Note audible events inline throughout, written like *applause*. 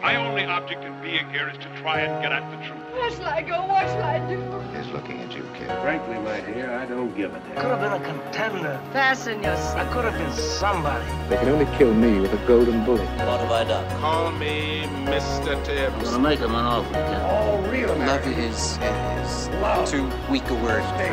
my only object in being here is to try and get at the truth. Where shall I go? What shall I do? He's looking at you, kid. Frankly, my dear, I don't give a damn. Could have been a contender. Fasten your seat. I could have been somebody. They can only kill me with a golden bullet. What have I done? Call me Mr. Tibbs. I'm gonna make him an offer, kid. All real Love is, is love. too weak a word for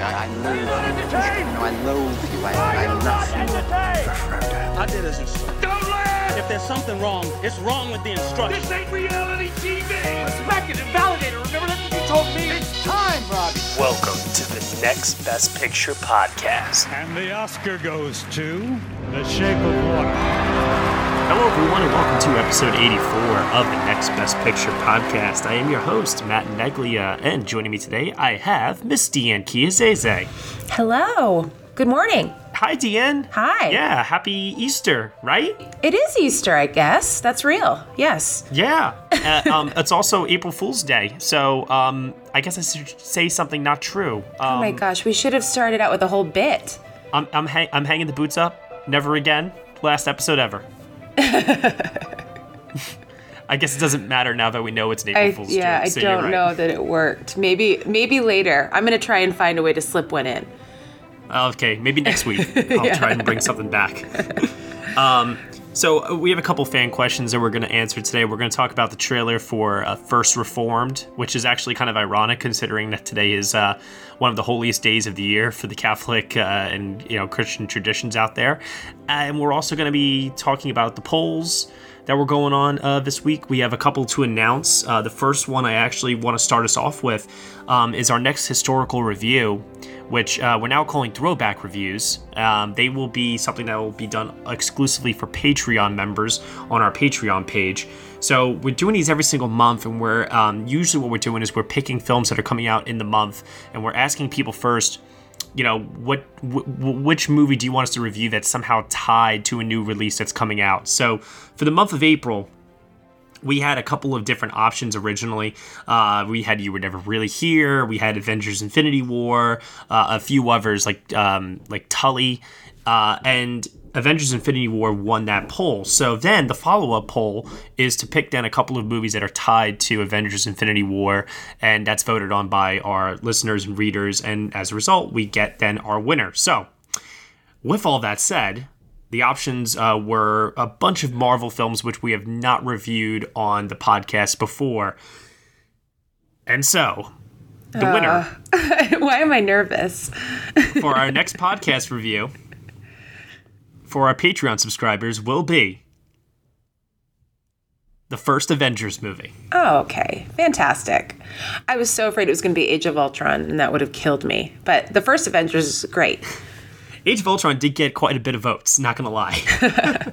I, I loathe you. No, I loathe you. I, I love you. I did as instructed. Don't laugh! If there's something wrong, it's wrong with the instruction. This ain't reality TV! Respect it and validate it. Remember that's what you told me? It's time, Robbie! Welcome to the Next Best Picture podcast. And the Oscar goes to The Shape of Water. Hello, everyone, and welcome to episode 84 of the Next Best Picture podcast. I am your host, Matt Neglia, and joining me today, I have Miss Deanne Kiazeze. Hello. Good morning. Hi, Deanne. Hi. Yeah, happy Easter, right? It is Easter, I guess. That's real. Yes. Yeah. uh, um, it's also April Fool's Day, so um, I guess I should say something not true. Um, oh my gosh, we should have started out with a whole bit. I'm I'm, hang- I'm hanging the boots up. Never again. Last episode ever. *laughs* I guess it doesn't matter now that we know it's an April I, Fool's yeah, joke. so I don't right. know that it worked. Maybe maybe later. I'm gonna try and find a way to slip one in. Okay, maybe next week *laughs* I'll yeah. try and bring something back. um, so uh, we have a couple fan questions that we're going to answer today. We're going to talk about the trailer for uh, First Reformed, which is actually kind of ironic considering that today is uh, one of the holiest days of the year for the Catholic uh, and you know Christian traditions out there. And we're also going to be talking about the polls that were going on uh, this week. We have a couple to announce. Uh, the first one I actually want to start us off with um, is our next historical review, which uh, we're now calling throwback reviews. Um, they will be something that will be done exclusively for Patreon members on our Patreon page. So we're doing these every single month, and we're um, usually what we're doing is we're picking films that are coming out in the month, and we're asking people first you know what which movie do you want us to review that's somehow tied to a new release that's coming out so for the month of april we had a couple of different options originally. Uh, we had You Were Never Really Here. We had Avengers: Infinity War. Uh, a few others like um, like Tully, uh, and Avengers: Infinity War won that poll. So then the follow-up poll is to pick then a couple of movies that are tied to Avengers: Infinity War, and that's voted on by our listeners and readers. And as a result, we get then our winner. So, with all that said, the options uh, were a bunch of Marvel films which we have not reviewed on the podcast before. And so, the uh, winner. *laughs* why am I nervous? for our *laughs* next podcast review for our Patreon subscribers will be the first Avengers movie. Oh, okay. Fantastic. I was so afraid it was going to be Age of Ultron and that would have killed me. But the first Avengers is great. *laughs* Age of Ultron did get quite a bit of votes, not going to lie. *laughs*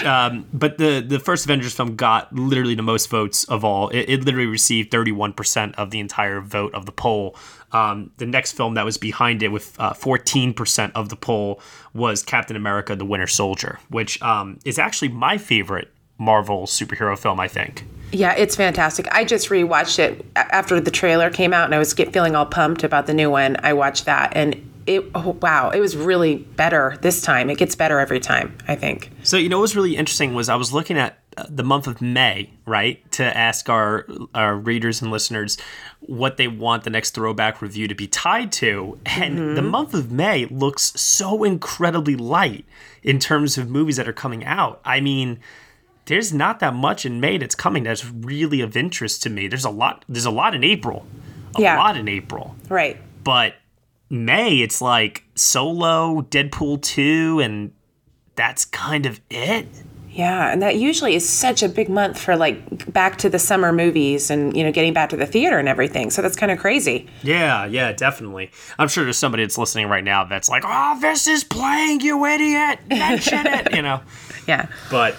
*laughs* um, but the, the first Avengers film got literally the most votes of all. It, it literally received 31% of the entire vote of the poll. Um, the next film that was behind it with uh, 14% of the poll was Captain America the Winter Soldier, which um, is actually my favorite Marvel superhero film, I think. Yeah, it's fantastic. I just rewatched it after the trailer came out and I was feeling all pumped about the new one. I watched that and it oh, wow, it was really better this time. It gets better every time, I think. So, you know what was really interesting was I was looking at the month of May, right, to ask our our readers and listeners what they want the next throwback review to be tied to, and mm-hmm. the month of May looks so incredibly light in terms of movies that are coming out. I mean, there's not that much in May that's coming that's really of interest to me. There's a lot. There's a lot in April. A yeah. lot in April. Right. But May, it's like Solo, Deadpool 2, and that's kind of it. Yeah, and that usually is such a big month for like back to the summer movies and you know getting back to the theater and everything. So that's kind of crazy. Yeah, yeah, definitely. I'm sure there's somebody that's listening right now that's like, "Oh, this is playing, you idiot! Mention it," *laughs* you know. Yeah. But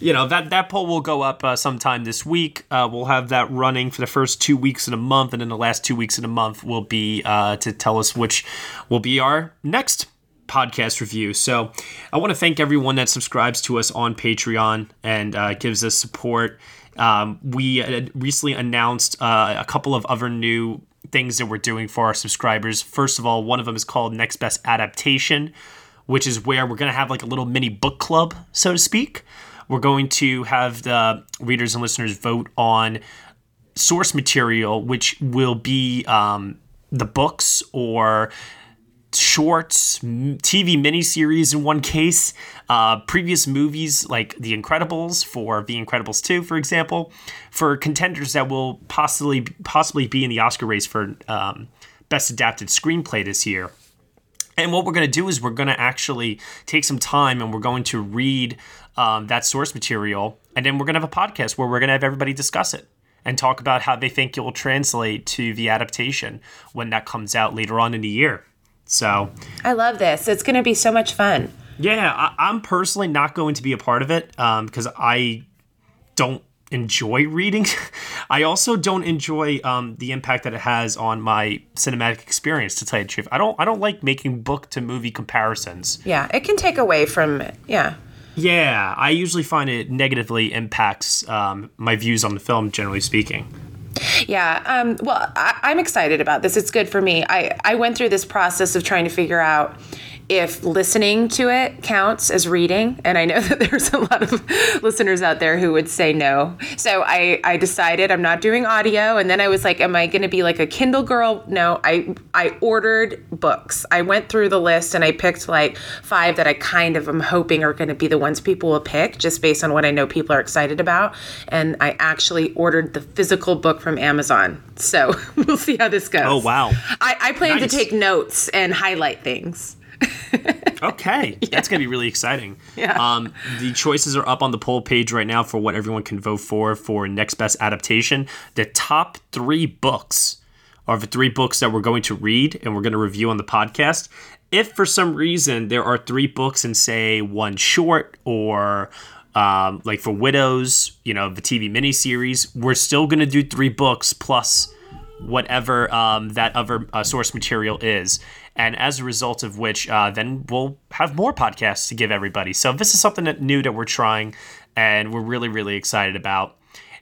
you know that that poll will go up uh, sometime this week. Uh, we'll have that running for the first two weeks in a month, and then the last two weeks in a month will be uh, to tell us which will be our next podcast review. So I want to thank everyone that subscribes to us on Patreon and uh, gives us support. Um, we recently announced uh, a couple of other new things that we're doing for our subscribers. First of all, one of them is called Next Best Adaptation, which is where we're going to have like a little mini book club, so to speak. We're going to have the readers and listeners vote on source material, which will be um, the books or shorts, TV miniseries in one case, uh, previous movies like The Incredibles for The Incredibles 2, for example, for contenders that will possibly possibly be in the Oscar race for um, Best Adapted Screenplay this year. And what we're going to do is we're going to actually take some time and we're going to read um, that source material, and then we're going to have a podcast where we're going to have everybody discuss it and talk about how they think it will translate to the adaptation when that comes out later on in the year. So I love this. It's going to be so much fun. Yeah, I, am personally not going to be a part of it because um, I don't enjoy reading. *laughs* I also don't enjoy um, the impact that it has on my cinematic experience. To tell you the truth, I don't. I don't like making book to movie comparisons. Yeah, it can take away from. Yeah. Yeah, I usually find it negatively impacts um, my views on the film, generally speaking. Yeah. Um, well, I, am excited about this. It's good for me. I, I went through this process of trying to figure out if listening to it counts as reading. And I know *laughs* that there's a lot of listeners out there who would say no. So I, I decided I'm not doing audio. And then I was like, am I going to be like a Kindle girl? No, I, I ordered books. I went through the list and I picked like five that I kind of am hoping are going to be the ones people will pick just based on what I know people are excited about. And I actually ordered the physical book from Amazon. So *laughs* we'll see how this goes. Oh, wow. I, I plan nice. to take notes and highlight things. *laughs* okay, yeah. that's gonna be really exciting. Yeah. Um, the choices are up on the poll page right now for what everyone can vote for for next best adaptation. The top three books are the three books that we're going to read and we're going to review on the podcast. If for some reason there are three books and say one short or um, like for Widows, you know, the TV miniseries, we're still going to do three books plus whatever um, that other uh, source material is and as a result of which, uh, then we'll have more podcasts to give everybody. So this is something that new that we're trying, and we're really really excited about.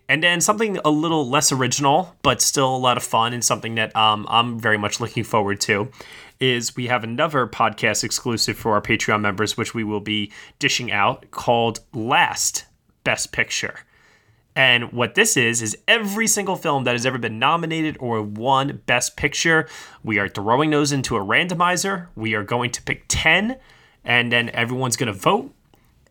And then something a little less original, but still a lot of fun, and something that um, I'm very much looking forward to, is we have another podcast exclusive for our Patreon members, which we will be dishing out called Last Best Picture. And what this is, is every single film that has ever been nominated or won Best Picture, we are throwing those into a randomizer. We are going to pick 10, and then everyone's going to vote.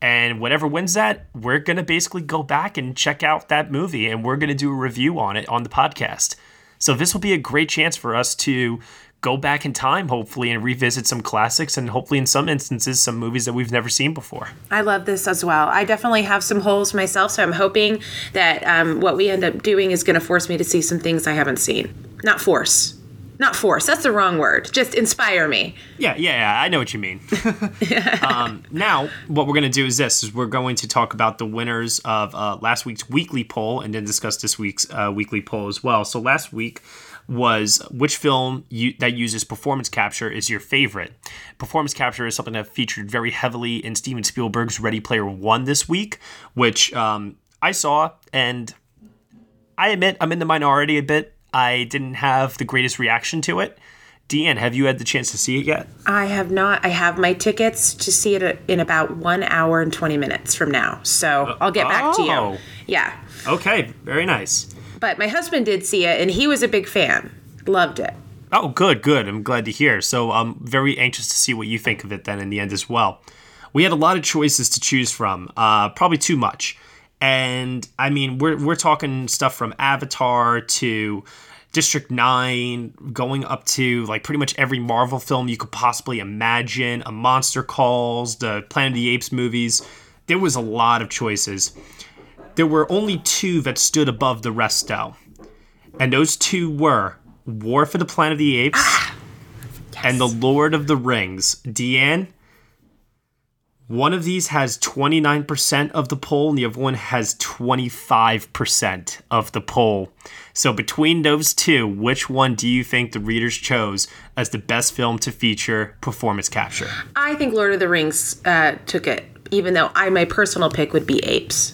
And whatever wins that, we're going to basically go back and check out that movie and we're going to do a review on it on the podcast. So this will be a great chance for us to go back in time, hopefully, and revisit some classics and hopefully, in some instances, some movies that we've never seen before. I love this as well. I definitely have some holes myself, so I'm hoping that um, what we end up doing is going to force me to see some things I haven't seen. Not force. Not force. That's the wrong word. Just inspire me. Yeah, yeah, yeah I know what you mean. *laughs* *laughs* um, now, what we're going to do is this: is we're going to talk about the winners of uh, last week's weekly poll, and then discuss this week's uh, weekly poll as well. So last week was which film you, that uses performance capture is your favorite. Performance capture is something that featured very heavily in Steven Spielberg's Ready Player One this week, which um, I saw, and I admit I'm in the minority a bit. I didn't have the greatest reaction to it. Deanne, have you had the chance to see it yet? I have not. I have my tickets to see it in about one hour and 20 minutes from now. So I'll get back oh. to you. Oh. Yeah. Okay, very nice. But my husband did see it, and he was a big fan. Loved it. Oh, good, good. I'm glad to hear. So I'm very anxious to see what you think of it then in the end as well. We had a lot of choices to choose from, uh, probably too much. And I mean, we're, we're talking stuff from Avatar to District 9, going up to like pretty much every Marvel film you could possibly imagine, A Monster Calls, the Planet of the Apes movies. there was a lot of choices. There were only two that stood above the rest, though. And those two were War for the Planet of the Apes Ah, and The Lord of the Rings. Deanne, one of these has 29% of the poll, and the other one has 25% of the poll. So, between those two, which one do you think the readers chose as the best film to feature performance capture? I think Lord of the Rings uh, took it, even though I my personal pick would be Apes.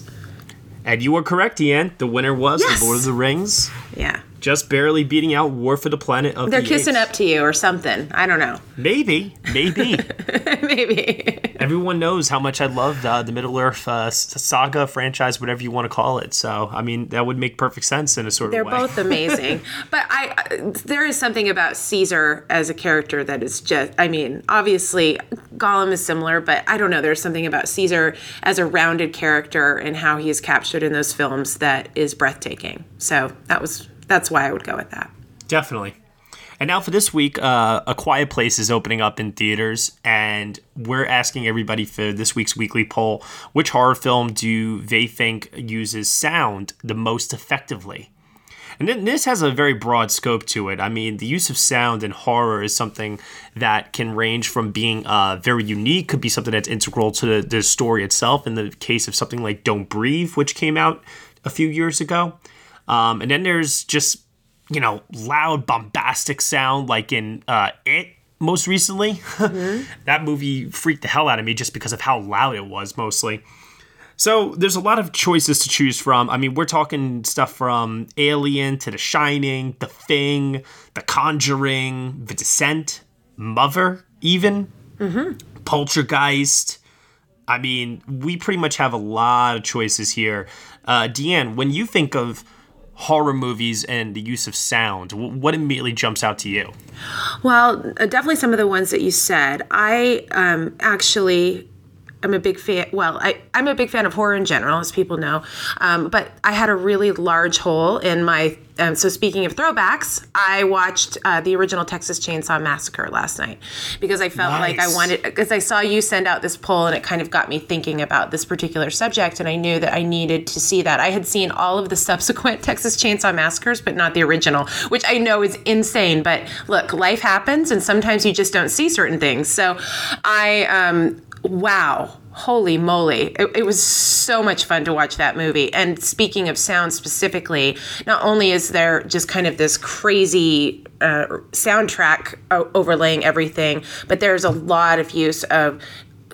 And you were correct, Ian. The winner was Yes. The Lord of the Rings, Yeah. Just barely beating out War for the Planet of. They're the kissing Apes. up to you or something. I don't know. Maybe, maybe. *laughs* Maybe. Everyone knows how much I love uh, the Middle Earth uh, saga franchise, whatever you want to call it. So, I mean, that would make perfect sense in a sort They're of way. They're both *laughs* amazing. but I uh, there is something about Caesar as a character that is just I mean, obviously Gollum is similar, but I don't know, there's something about Caesar as a rounded character and how he is captured in those films that is breathtaking. So, that was that's why I would go with that. Definitely. And now for this week, uh, A Quiet Place is opening up in theaters, and we're asking everybody for this week's weekly poll which horror film do they think uses sound the most effectively? And then this has a very broad scope to it. I mean, the use of sound in horror is something that can range from being uh, very unique, could be something that's integral to the, the story itself. In the case of something like Don't Breathe, which came out a few years ago. Um, and then there's just, you know, loud, bombastic sound like in uh, It most recently. *laughs* that movie freaked the hell out of me just because of how loud it was, mostly. So there's a lot of choices to choose from. I mean, we're talking stuff from Alien to The Shining, The Thing, The Conjuring, The Descent, Mother, even Poltergeist. I mean, we pretty much have a lot of choices here. Uh, Deanne, when you think of horror movies and the use of sound? What immediately jumps out to you? Well, uh, definitely some of the ones that you said. I um, actually am a big fan. Well, I, I'm a big fan of horror in general, as people know. Um, but I had a really large hole in my. Um, so speaking of throwbacks, I watched uh, the original Texas Chainsaw Massacre last night because I felt like I wanted because I saw you send out this poll and it kind of got me thinking about this particular subject and I knew that I needed to see that. I had seen all of the *laughs* subsequent Texas Chainsaw Massacres, but not the original, which I know is insane. But look, life happens and sometimes you just don't see certain things. So I, um, wow. Holy moly. It, it was so much fun to watch that movie. And speaking of sound specifically, not only is there just kind of this crazy uh, soundtrack overlaying everything, but there's a lot of use of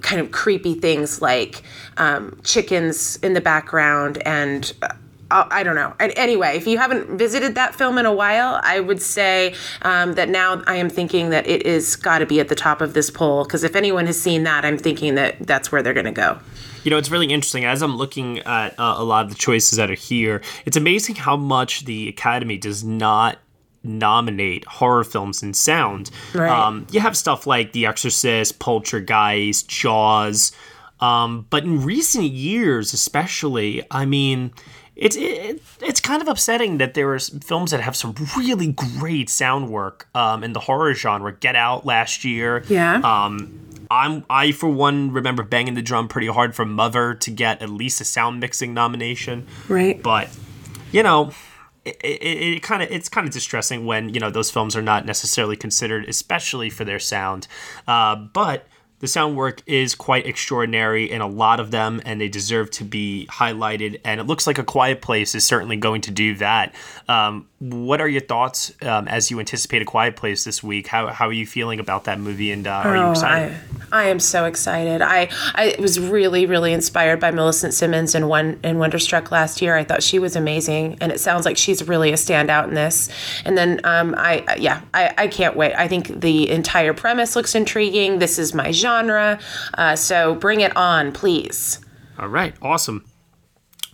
kind of creepy things like um, chickens in the background and. I don't know. And anyway, if you haven't visited that film in a while, I would say um, that now I am thinking that it is got to be at the top of this poll because if anyone has seen that, I'm thinking that that's where they're going to go. You know, it's really interesting. As I'm looking at uh, a lot of the choices that are here, it's amazing how much the Academy does not nominate horror films in sound. Right. Um, you have stuff like The Exorcist, Poltergeist, Jaws. Um, but in recent years, especially, I mean, it's it, it's kind of upsetting that there are films that have some really great sound work um, in the horror genre. Get Out last year. Yeah. Um, I'm I for one remember banging the drum pretty hard for Mother to get at least a sound mixing nomination. Right. But you know, it, it, it kind of it's kind of distressing when you know those films are not necessarily considered, especially for their sound. Uh, but the sound work is quite extraordinary in a lot of them, and they deserve to be highlighted. And it looks like A Quiet Place is certainly going to do that. Um, what are your thoughts um, as you anticipate A Quiet Place this week? How, how are you feeling about that movie, and uh, are you Oh, excited? I, I am so excited. I, I was really, really inspired by Millicent Simmonds in one in Wonderstruck last year. I thought she was amazing, and it sounds like she's really a standout in this. And then, um, I yeah, I, I can't wait. I think the entire premise looks intriguing. This is my genre, uh, so bring it on, please. All right, awesome.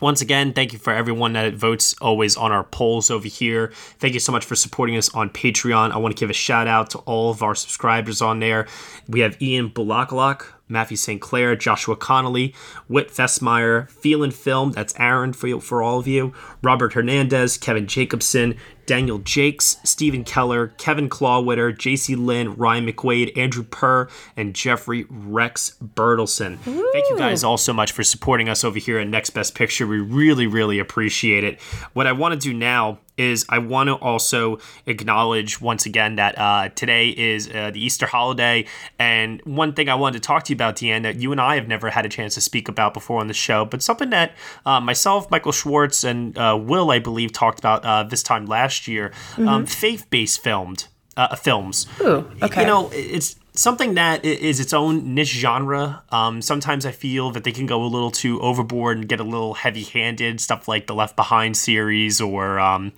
Once again, thank you for everyone that votes always on our polls over here. Thank you so much for supporting us on Patreon. I want to give a shout out to all of our subscribers on there. We have Ian Bulakalak, Matthew St. Clair, Joshua Connolly, Whit Fessmeyer, Feelin' Film, that's Aaron for, for all of you, Robert Hernandez, Kevin Jacobson, Daniel Jakes, Stephen Keller, Kevin Clawwitter, J.C. Lynn, Ryan McQuaid, Andrew Purr, and Jeffrey Rex Bertelson. Ooh. Thank you guys all so much for supporting us over here at Next Best Picture. We really, really appreciate it. What I want to do now is I want to also acknowledge once again that uh, today is uh, the Easter holiday. And one thing I wanted to talk to you about, Deanne, that you and I have never had a chance to speak about before on the show, but something that uh, myself, Michael Schwartz, and uh, Will, I believe, talked about uh, this time last year mm-hmm. um, faith based filmed. Uh, films. Ooh, okay. You know, it's something that is its own niche genre. Um, sometimes I feel that they can go a little too overboard and get a little heavy handed. Stuff like the Left Behind series or. Um,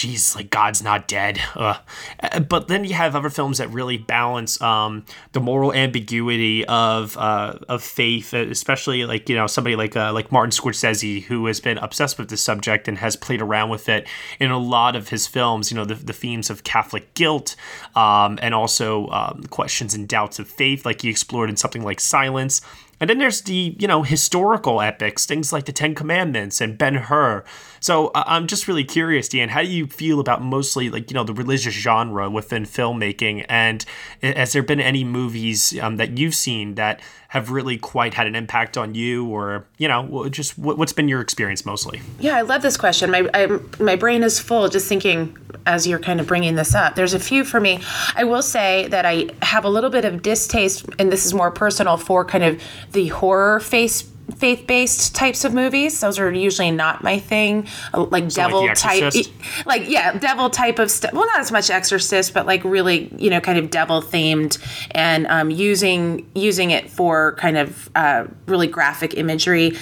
geez, like God's not dead. Uh, but then you have other films that really balance um, the moral ambiguity of uh, of faith, especially like you know somebody like uh, like Martin Scorsese, who has been obsessed with this subject and has played around with it in a lot of his films. You know the, the themes of Catholic guilt um, and also um, questions and doubts of faith, like he explored in something like Silence. And then there's the, you know, historical epics, things like the Ten Commandments and Ben Hur. So uh, I'm just really curious, Dan, how do you feel about mostly like, you know, the religious genre within filmmaking? And has there been any movies um, that you've seen that have really quite had an impact on you or, you know, just what's been your experience mostly? Yeah, I love this question. My, I, my brain is full just thinking as you're kind of bringing this up. There's a few for me. I will say that I have a little bit of distaste, and this is more personal, for kind of the horror face faith based types of movies. Those are usually not my thing. Like so devil like type, like yeah, devil type of stuff. Well, not as much Exorcist, but like really, you know, kind of devil themed and um, using using it for kind of uh, really graphic imagery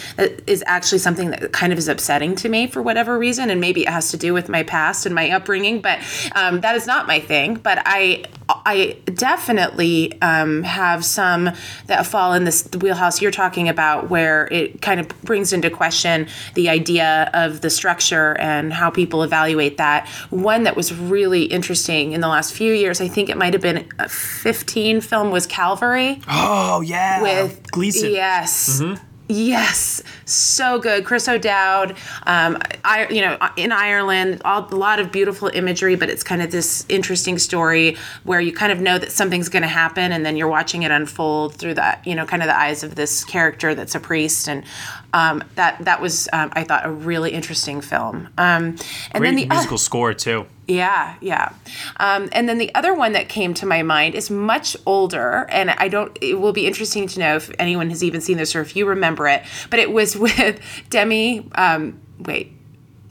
is actually something that kind of is upsetting to me for whatever reason, and maybe it has to do with my past and my upbringing. But um, that is not my thing. But I I definitely um, have some that fall in this wheelhouse you're talking about, where it kind of brings into question the idea of the structure and how people evaluate that. One that was really interesting in the last few years, I think it might have been a 15 film, was Calvary. *gasps* Oh yeah, with Gleeson. Yes. Mm-hmm Yes, so good. Chris O'Dowd, um, I, you know, in Ireland, all, a lot of beautiful imagery, but it's kind of this interesting story where you kind of know that something's going to happen, and then you're watching it unfold through that, you know, kind of the eyes of this character that's a priest, and um, that that was, um, I thought, a really interesting film. Um, and Great then the musical uh, score too. Yeah, yeah. Um, and then the other one that came to my mind is much older, and I don't. It will be interesting to know if anyone has even seen this or if you remember it. But it was *laughs* with Demi. Um, wait,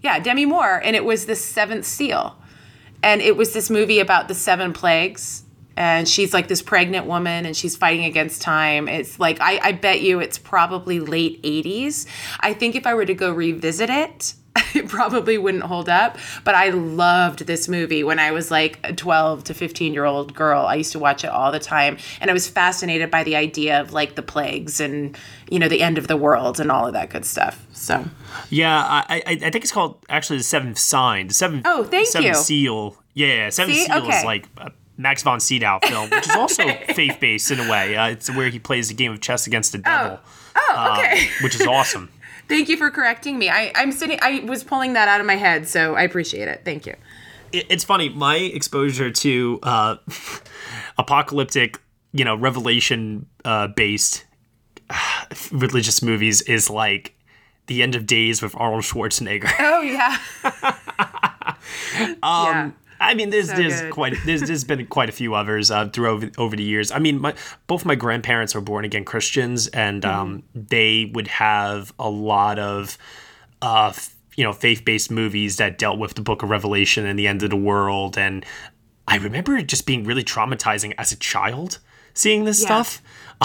yeah, Demi Moore, and it was the Seventh Seal, and it was this movie about the seven plagues. And she's like this pregnant woman, and she's fighting against time. It's like I, I bet you it's probably late '80s. I think if I were to go revisit it, *laughs* it probably wouldn't hold up. But I loved this movie when I was like a 12 to 15 year old girl. I used to watch it all the time. And I was fascinated by the idea of like the plagues and, you know, the end of the world and all of that good stuff. So, yeah, I, I, I think it's called actually the seventh sign, the seventh, oh, thank seventh you. seal. Yeah, seventh See? seal okay. is like. Max von Sydow film, which is also *laughs* faith based in a way. Uh, it's where he plays a game of chess against the devil. Oh, oh okay. Uh, which is awesome. *laughs* Thank you for correcting me. I, I'm sitting. I was pulling that out of my head, so I appreciate it. Thank you. It's funny. My exposure to uh, *laughs* apocalyptic, you know, revelation uh, based *sighs* religious movies is like the end of days with Arnold Schwarzenegger. Oh yeah. um, yeah. I mean, there's so there's good. quite there's there's been *laughs* quite a few others uh, through over, over the years. I mean, my both my grandparents are born again Christians, and mm-hmm. um, they would have a lot of, uh, you know, faith based movies that dealt with the Book of Revelation and the end of the world. And I remember it just being really traumatizing as a child seeing this yeah. stuff.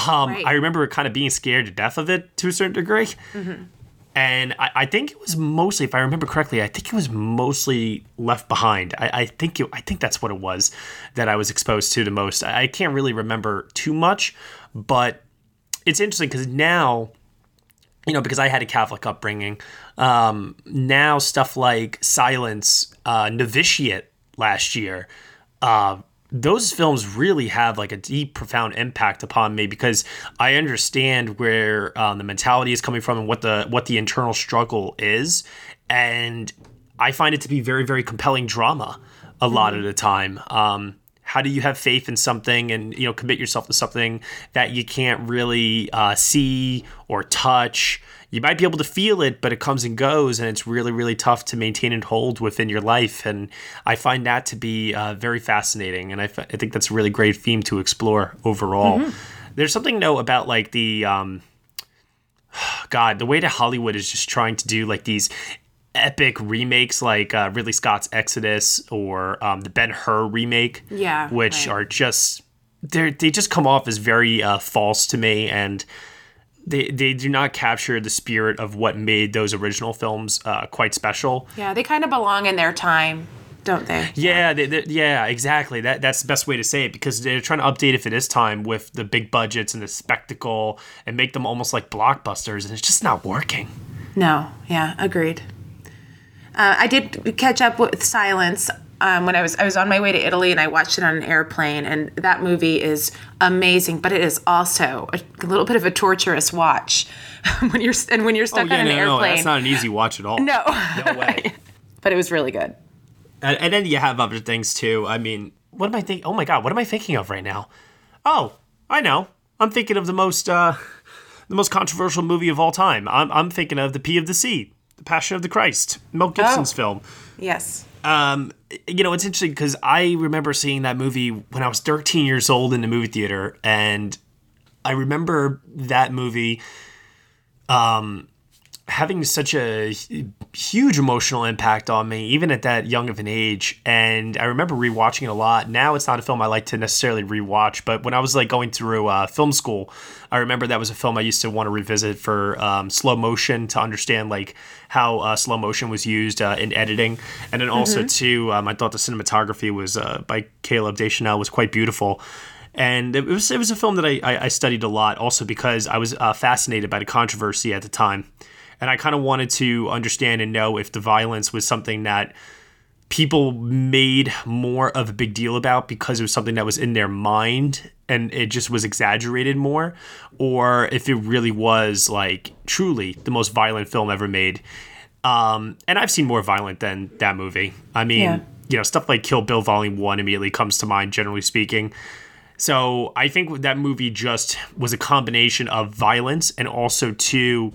Um, right. I remember kind of being scared to death of it to a certain degree. Mm-hmm and I, I, think it was mostly, if I remember correctly, I think it was mostly Left Behind. I, I think it, I think that's what it was that I was exposed to the most. I, I can't really remember too much, but it's interesting because now, you know, because I had a Catholic upbringing, um, now stuff like Silence, uh, Novitiate last year, uh, those films really have like a deep, profound impact upon me because I understand where um, the mentality is coming from and what the what the internal struggle is, and I find it to be very, very compelling drama a lot of the time. Um, how do you have faith in something and you know commit yourself to something that you can't really uh, see or touch? You might be able to feel it, but it comes and goes, and it's really, really tough to maintain and hold within your life. And I find that to be uh, very fascinating, and I, f- I think that's a really great theme to explore overall. Mm-hmm. There's something though about like the um, *sighs* God, the way that Hollywood is just trying to do like these epic remakes like uh, Ridley Scott's Exodus or um, the Ben Hur remake. Yeah, Which right. are just they they just come off as very uh, false to me and they they do not capture the spirit of what made those original films uh, quite special. Yeah, they kind of belong in their time, don't they? Yeah, they, they, yeah, exactly. That that's the best way to say it because they're trying to update it for this time with the big budgets and the spectacle and make them almost like blockbusters, and it's just not working. No, yeah, agreed. Uh, I did catch up with Silence um, when I was I was on my way to Italy and I watched it on an airplane and that movie is amazing, but it is also a, a little bit of a torturous watch *laughs* when you're and when you're stuck oh yeah, on an no, no, airplane. that's not an easy watch at all. No, no way. *laughs* but it was really good. And, and then you have other things too. I mean, what am I thinking? Oh my god, what am I thinking of right now? Oh, I know. I'm thinking of the most uh, the most controversial movie of all time. I'm I'm thinking of the P of the Sea, The Passion of the Christ, Mel Gibson's Oh. film. Yes. Um, you know, it's interesting because I remember seeing that movie when I was 13 years old in the movie theater, and I remember that movie um, having such a huge emotional impact on me, even at that young of an age. And I remember rewatching it a lot. Now it's not a film I like to necessarily rewatch, but when I was like going through uh, film school, I remember that was a film I used to want to revisit for um, slow motion to understand like how uh, slow motion was used uh, in editing, and then also Mhm. too, um, I thought the cinematography was uh, by Caleb Deschanel was quite beautiful. And it was it was a film that I, I, I studied a lot, also because I was uh, fascinated by the controversy at the time, and I kind of wanted to understand and know if the violence was something that people made more of a big deal about because it was something that was in their mind and it just was exaggerated more, or if it really was like truly the most violent film ever made. Um, and I've seen more violent than that movie. I mean, Yeah. you know, stuff like Kill Bill Volume One immediately comes to mind, generally speaking. So I think that movie just was a combination of violence and also to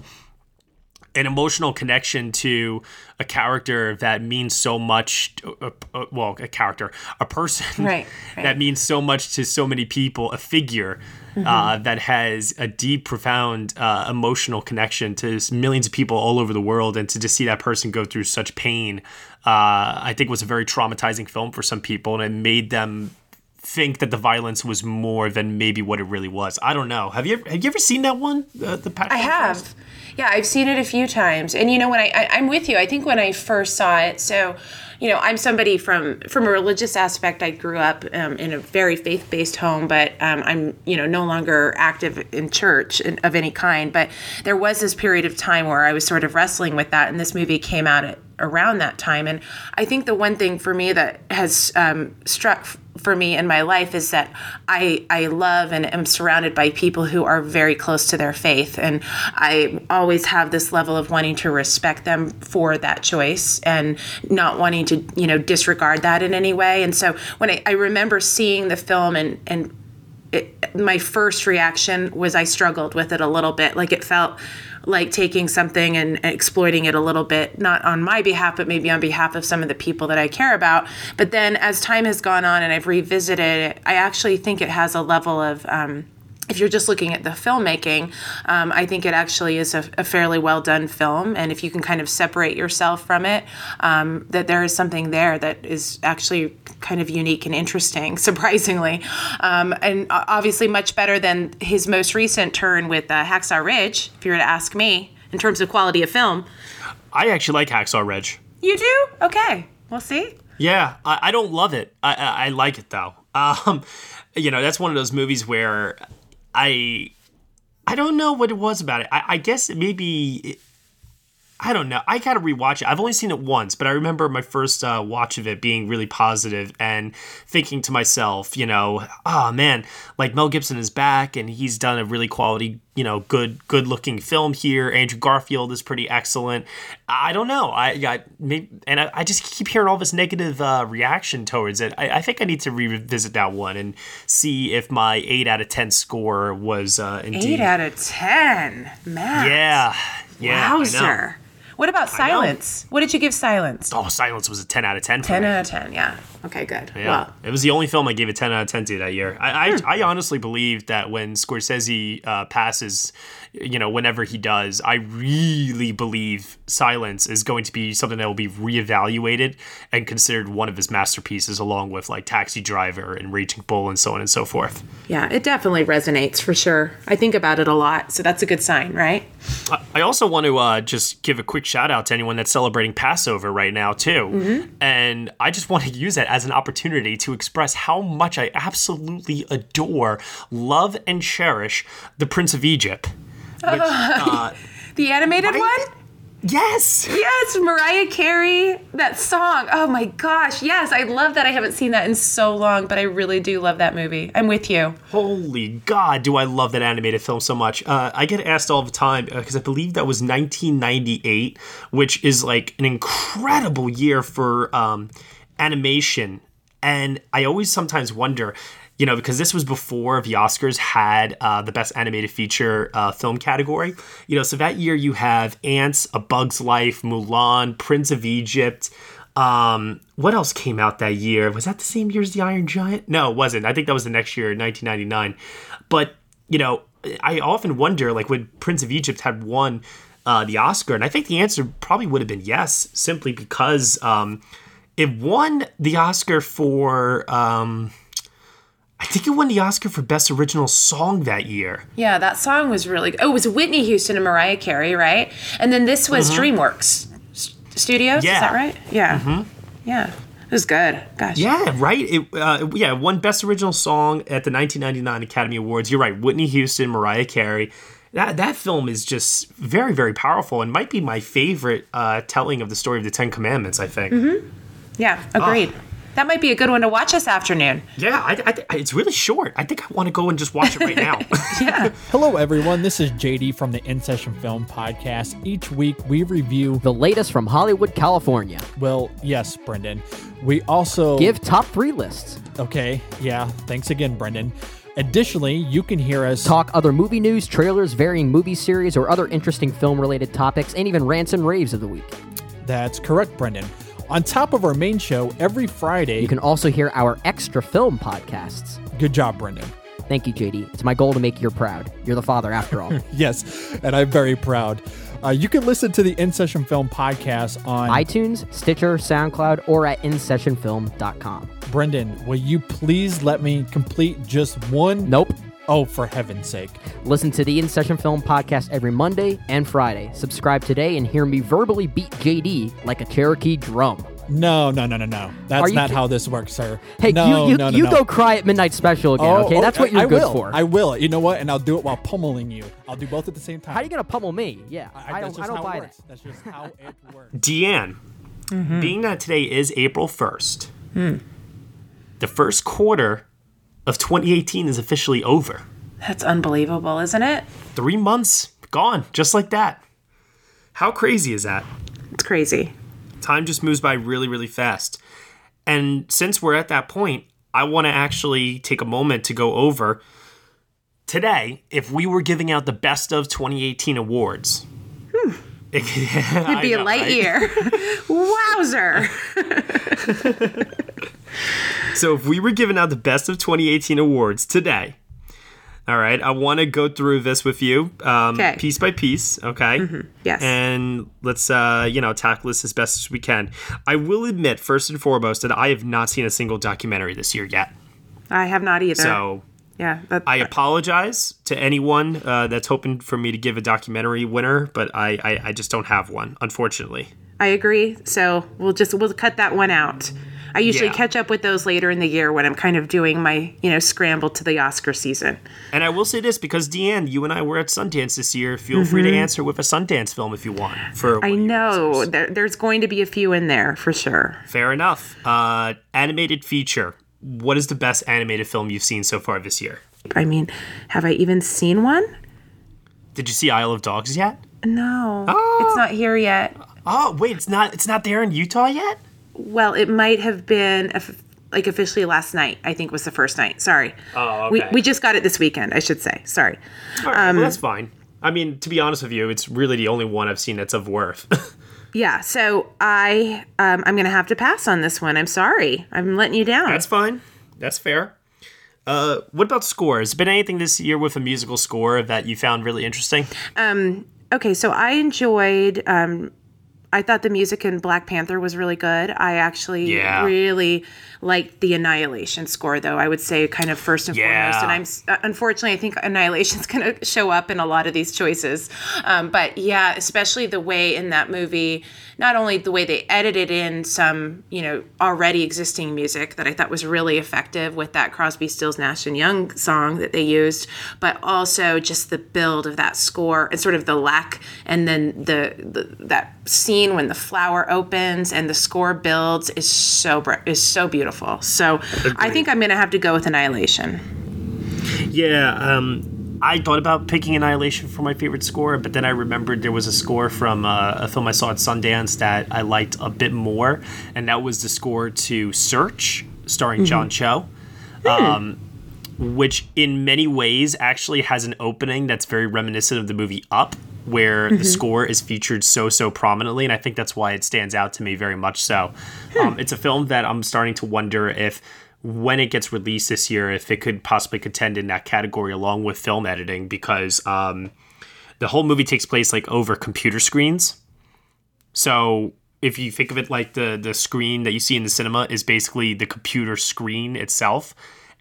an emotional connection to a character that means so much. Uh, uh, well, a character, a person Right, right. *laughs* that means so much to so many people, a figure. Uh, Mhm. that has a deep, profound uh, emotional connection to millions of people all over the world, and to just see that person go through such pain, uh, I think was a very traumatizing film for some people, and it made them think that the violence was more than maybe what it really was. I don't know. Have you ever, have you ever seen that one? Uh, the Passion I have. Yeah, I've seen it a few times, and you know when I, I I'm with you. I think when I first saw it, so you know I'm somebody from from a religious aspect. I grew up um, in a very faith based home, but um, I'm you know no longer active in church in, of any kind. But there was this period of time where I was sort of wrestling with that, and this movie came out at around that time. And I think the one thing for me that has um, struck for me in my life is that I I love and am surrounded by people who are very close to their faith, and I always have this level of wanting to respect them for that choice and not wanting to you know disregard that in any way. And so when I, I remember seeing the film and and it, my first reaction was I struggled with it a little bit. Like it felt like taking something and exploiting it a little bit, not on my behalf, but maybe on behalf of some of the people that I care about. But then as time has gone on and I've revisited it, I actually think it has a level of. Um, if you're just looking at the filmmaking, um, I think it actually is a, a fairly well done film. And if you can kind of separate yourself from it, um, that there is something there that is actually kind of unique and interesting, *laughs* surprisingly. Um, and obviously, much better than his most recent turn with uh, Hacksaw Ridge, if you were to ask me, in terms of quality of film. I actually like Hacksaw Ridge. You do? Okay. We'll see. Yeah, I, I don't love it. I, I, I like it though. *laughs* Um, you know, that's one of those movies where I I don't know what it was about it. I, I guess maybe I don't know. I gotta rewatch it. I've only seen it once, but I remember my first uh, watch of it being really positive and thinking to myself, you know, oh man, like Mel Gibson is back and he's done a really quality, you know, good, good looking film here. Andrew Garfield is pretty excellent. I don't know. I got maybe, and I, I just keep hearing all this negative uh, reaction towards it. I, I, think I need to revisit that one and see if my eight out of ten score was uh, indeed eight out of ten. Man, yeah, yeah, Wowzer. What about Silence? What did you give Silence? Oh, Silence was a 10 out of 10. 10 out of 10, yeah. Okay, good. Yeah. Well, it was the only film I gave a 10 out of 10 to that year. I, I, I honestly believe that when Scorsese uh, passes, you know, whenever he does, I really believe Silence is going to be something that will be reevaluated and considered one of his masterpieces, along with like Taxi Driver and Raging Bull and so on and so forth. Yeah, it definitely resonates for sure. I think about it a lot, so that's a good sign, right? I also want to uh, just give a quick shout out to anyone that's celebrating Passover right now, too. Mm-hmm. And I just want to use that as an opportunity to express how much I absolutely adore, love, and cherish The Prince of Egypt. Which, *laughs* uh, the animated right? one? Yes. Yes, Mariah Carey, that song. Oh my gosh. Yes, I love that. I haven't seen that in so long, but I really do love that movie. I'm with you. Holy God, do I love that animated film so much. Uh, I get asked all the time because uh, I believe that was 1998, which is like an incredible year for um, animation. And I always sometimes wonder you know, because this was before the Oscars had uh, the best animated feature uh, film category. You know, so that year you have Antz, A Bug's Life, Mulan, Prince of Egypt. Um, what else came out that year? Was that the same year as The Iron Giant? No, it wasn't. I think that was the next year, 1999. But, you know, I often wonder, like, would Prince of Egypt had won uh, the Oscar, and I think the answer probably would have been yes, simply because um, it won the Oscar for. Um, I think it won the Oscar for Best Original Song that year. Yeah, that song was really good. Oh, it was Whitney Houston and Mariah Carey, right? And then this was Mm-hmm. DreamWorks Studios. Yeah. Is that right? Yeah. Mhm. Yeah. It was good. Gosh. Yeah, right. It, uh, yeah, it won Best Original Song at the 1999 Academy Awards. You're right. Whitney Houston, Mariah Carey. That that film is just very very powerful and might be my favorite uh, telling of the story of the Ten Commandments. I think. Mm-hmm. Yeah. Ah. Agreed. That might be a good one to watch this afternoon. Yeah, I, I, it's really short. I think I want to go and just watch it right now. *laughs* yeah. *laughs* Hello, everyone. This is JD from the In Session Film Podcast. Each week we review the latest from Hollywood, California. Well, yes, Brendan. We also give top three lists. Okay. Yeah. Thanks again, Brendan. Additionally, you can hear us talk other movie news, trailers, varying movie series, or other interesting film related topics, and even rants and raves of the week. That's correct, Brendan. On top of our main show, every Friday, you can also hear our extra film podcasts. Good job, Brendan. Thank you, JD. It's my goal to make you proud. You're the father, after all. *laughs* yes, and I'm very proud. Uh, you can listen to the In Session Film podcast on iTunes, Stitcher, SoundCloud, or at InSessionFilm.com. Brendan, will you please let me complete just one? Nope. Oh, for heaven's sake. Listen to the In Session Film podcast every Monday and Friday. Subscribe today and hear me verbally beat JD like a Cherokee drum. No, no, no, no, no. That's not ki- how this works, sir. Hey, no, you, you, no, no, you no. go cry at Midnight Special again, Oh, okay? That's what you're I good will. for. I will. You know what? And I'll do it while pummeling you. I'll do both at the same time. How are you going to pummel me? Yeah, I, I, that's don't, I don't buy it works. that. That's just how *laughs* it works. Deanne, Mm-hmm. being that today is April 1st, Hmm. the first quarter of 2018 is officially over. That's unbelievable, isn't it? Three months gone, just like that. How crazy is that? It's crazy. Time just moves by really, really fast. And since we're at that point, I want to actually take a moment to go over today if we were giving out the best of 2018 awards. Hmm. *laughs* It, It'd be a light year. *laughs* Wowzer. *laughs* So if we were giving out the best of 2018 awards today, all right, I want to go through this with you, um, piece by piece. Okay. Yes. And let's, uh, you know, tackle this as best as we can. I will admit, first and foremost, that I have not seen a single documentary this year yet. I have not either. So yeah, that, I apologize to anyone uh, that's hoping for me to give a documentary winner, but I, I, I just don't have one, unfortunately. I agree. So we'll just we'll cut that one out. I usually Yeah. catch up with those later in the year when I'm kind of doing my, you know, scramble to the Oscar season. And I will say this because Deanne, you and I were at Sundance this year. Feel free to Mhm. answer with a Sundance film if you want. For I know there, there's going to be a few in there for sure. fair enough. Uh, animated feature. What is the best animated film you've seen so far this year? I mean, have I even seen one? Did you see Isle of Dogs yet? No, it's not here yet. Oh wait, it's not. It's not there in Utah yet. Well, it might have been like officially last night. I think was the first night. Sorry. Oh, We okay. we just got it this weekend. I should say. Sorry. All right, Um, well, that's fine. I mean, to be honest with you, it's really the only one I've seen that's of worth. *laughs* Yeah. So I um, I'm gonna have to pass on this one. I'm sorry. I'm letting you down. That's fine. That's fair. Uh, what about scores? Been anything this year with a musical score that you found really interesting? Um, okay, so I enjoyed. Um, I thought the music in Black Panther was really good. I actually Yeah. really liked the Annihilation score, though. I would say kind of first and Yeah. foremost. And I'm uh, unfortunately, I think Annihilation's *laughs* going to show up in a lot of these choices. Um, but yeah, especially the way in that movie, not only the way they edited in some, you know, already existing music that I thought was really effective with that Crosby, Stills, Nash and Young song that they used, but also just the build of that score and sort of the lack, and then the, the that scene when the flower opens and the score builds is so br- is so beautiful. So I think I'm gonna have to go with Annihilation. Yeah, um, I thought about picking Annihilation for my favorite score, but then I remembered there was a score from uh, a film I saw at Sundance that I liked a bit more, and that was the score to Search, starring John Cho. Um, which in many ways actually has an opening that's very reminiscent of the movie Up, where the Mhm. score is featured so so prominently, and I think that's why it stands out to me very much. So, um, it's a film that I'm starting to wonder if, when it gets released this year, if it could possibly contend in that category along with film editing, because um, the whole movie takes place like over computer screens. So if you think of it like the the screen that you see in the cinema is basically the computer screen itself.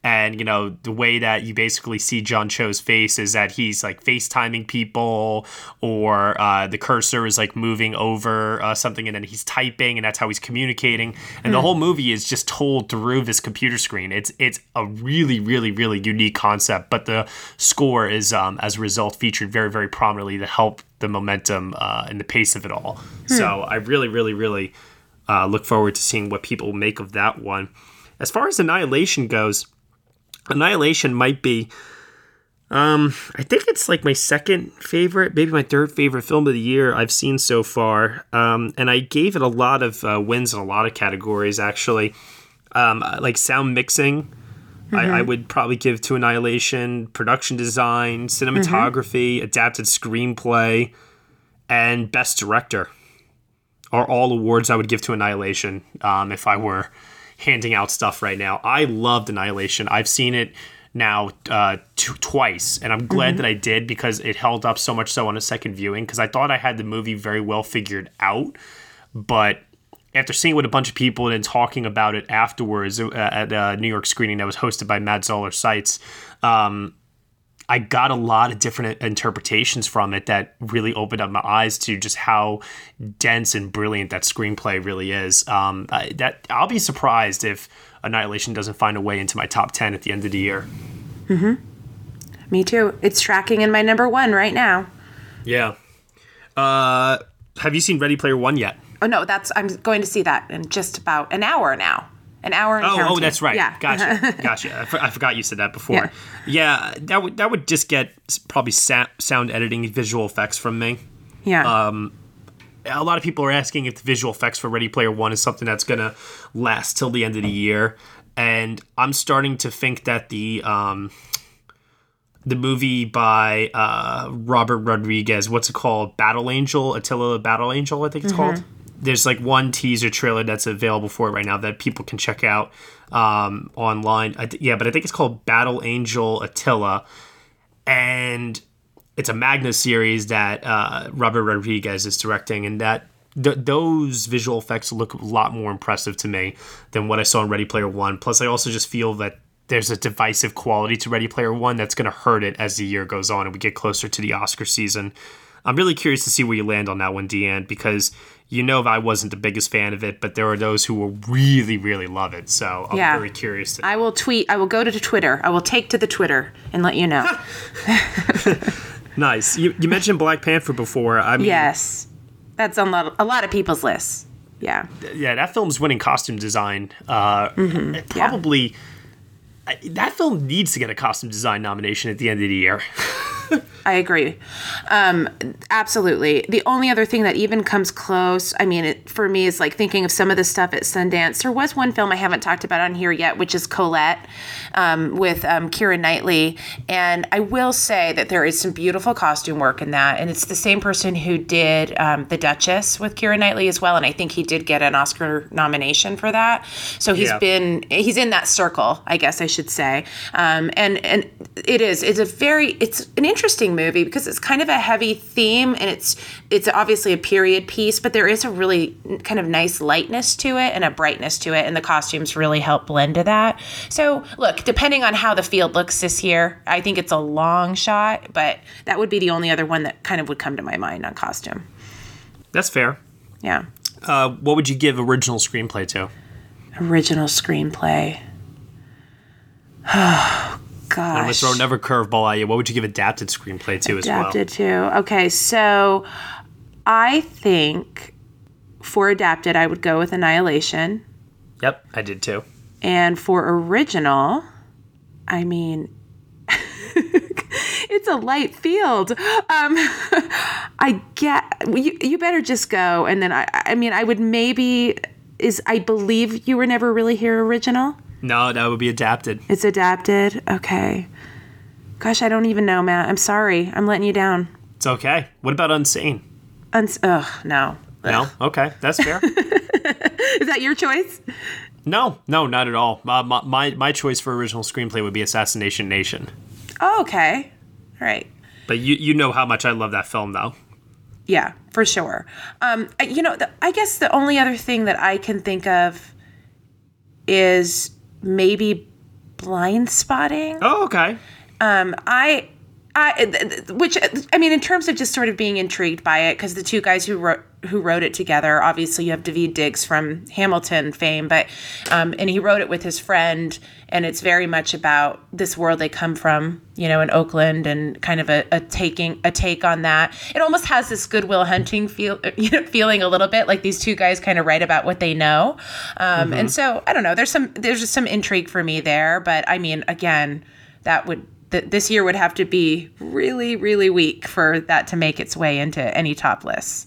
And you know the way that you basically see John Cho's face is that he's like FaceTiming people, or uh, the cursor is like moving over uh, something, and then he's typing, and that's how he's communicating. And the Hmm. whole movie is just told through this computer screen. It's it's a really really really unique concept, but the score is um, as a result featured very very prominently to help the momentum uh, and the pace of it all. So I really really really uh, look forward to seeing what people make of that one. As far as Annihilation goes, Annihilation might be. Um, I think it's like my second favorite, maybe my third favorite film of the year I've seen so far. Um, and I gave it a lot of uh, wins in a lot of categories actually. Um, like sound mixing, I, I Mhm. would probably give to Annihilation. Production design, cinematography, adapted screenplay, and best director are all awards I would give to Annihilation um, if I were handing out stuff right now. I loved Annihilation. I've seen it now uh, t- twice, and I'm glad Mhm. that I did because it held up so much so on a second viewing because I thought I had the movie very well figured out, but after seeing it with a bunch of people and then talking about it afterwards uh, at a New York screening that was hosted by Matt Zoller Seitz, um, I got a lot of different interpretations from it that really opened up my eyes to just how dense and brilliant that screenplay really is. Um, I, that I'll be surprised if Annihilation doesn't find a way into my top ten at the end of the year. hmm Me too. It's tracking in my number one right now. Yeah. Uh, have you seen Ready Player One yet? Oh no, that's I'm going to see that in just about an hour now. An hour and Oh, oh, that's right. Yeah. Gotcha. *laughs* gotcha. I, for- I forgot you said that before. Yeah. that would that would just get probably sa- sound editing, visual effects from me. Yeah. Um, a lot of people are asking if the visual effects for Ready Player One is something that's gonna last till the end of the year, and I'm starting to think that the um, the movie by uh, Robert Rodriguez, what's it called? Battle Angel, Alita Battle Angel, I think it's Mhm. called. There's like one teaser trailer that's available for it right now that people can check out um, online. Th- yeah, but I think it's called Battle Angel Alita, and it's a manga series that uh, Robert Rodriguez is directing, and that th- those visual effects look a lot more impressive to me than what I saw in Ready Player One. Plus, I also just feel that there's a divisive quality to Ready Player One that's going to hurt it as the year goes on and we get closer to the Oscar season. I'm really curious to see where you land on that one, Deanne, because you know I wasn't the biggest fan of it, but there are those who will really, really love it. So I'm Yeah. very curious. To, I will tweet. I will go to Twitter. I will take to the Twitter and let you know. *laughs* nice. You, you mentioned Black Panther before. I mean, yes, that's on a lot, a lot of people's lists. Yeah. yeah, that film's winning costume design. Uh, Mm-hmm. Probably I- that film needs to get a costume design nomination at the end of the year. *laughs* *laughs* I agree. Um, absolutely. The only other thing that even comes close, I mean, it, for me, is like thinking of some of the stuff at Sundance. There was one film I haven't talked about on here yet, which is Colette um, with um, Keira Knightley. And I will say that there is some beautiful costume work in that. And it's the same person who did um, The Duchess with Keira Knightley as well. And I think he did get an Oscar nomination for that. So he's Yeah. been, he's in that circle, I guess I should say. Um, and, and it is, it's a very, it's an interesting movie because it's kind of a heavy theme and it's, it's obviously a period piece, but there is a really kind of nice lightness to it and a brightness to it. And the costumes really help blend to that. So look, depending on how the field looks this year, I think it's a long shot, but that would be the only other one that kind of would come to my mind on costume. That's fair. Yeah. Uh, what would you give original screenplay to? Original screenplay. *sighs* Oh, I'm gonna gosh. throw another curveball at you. What would you give adapted screenplay to as well? adapted to. Okay, so I think for adapted, I would go with Annihilation. Yep, I did too. And for original, I mean, *laughs* it's a light field. Um, *laughs* I get you. You better just go, and then I. I mean, I would maybe is. I believe you were never really here original. No, that would be adapted. It's adapted. Okay. Gosh, I don't even know, Matt. I'm sorry. I'm letting you down. It's okay. What about Unsane? Uns- Ugh, no. No? Okay, that's fair. *laughs* Is that your choice? no, no, not at all. Uh, my, my, my choice for original screenplay would be Assassination Nation. Oh, okay. All right. But you, you know how much I love that film, though. Yeah, for sure. Um, I- you know, the, I guess the only other thing that I can think of is maybe Blindspotting. Oh, okay. Um, I, I, which I mean, in terms of just sort of being intrigued by it, because the two guys who wrote who wrote it together, obviously you have Daveed Diggs from Hamilton fame, but um, and he wrote it with his friend, and it's very much about this world they come from, you know, in Oakland, and kind of a, a taking a take on that. It almost has this Good Will Hunting feel, *laughs* you know, feeling a little bit like these two guys kind of write about what they know, um, and Mhm. so I don't know. There's some there's just some intrigue for me there, but I mean, again, that would th- this year would have to be really really weak for that to make its way into any top lists.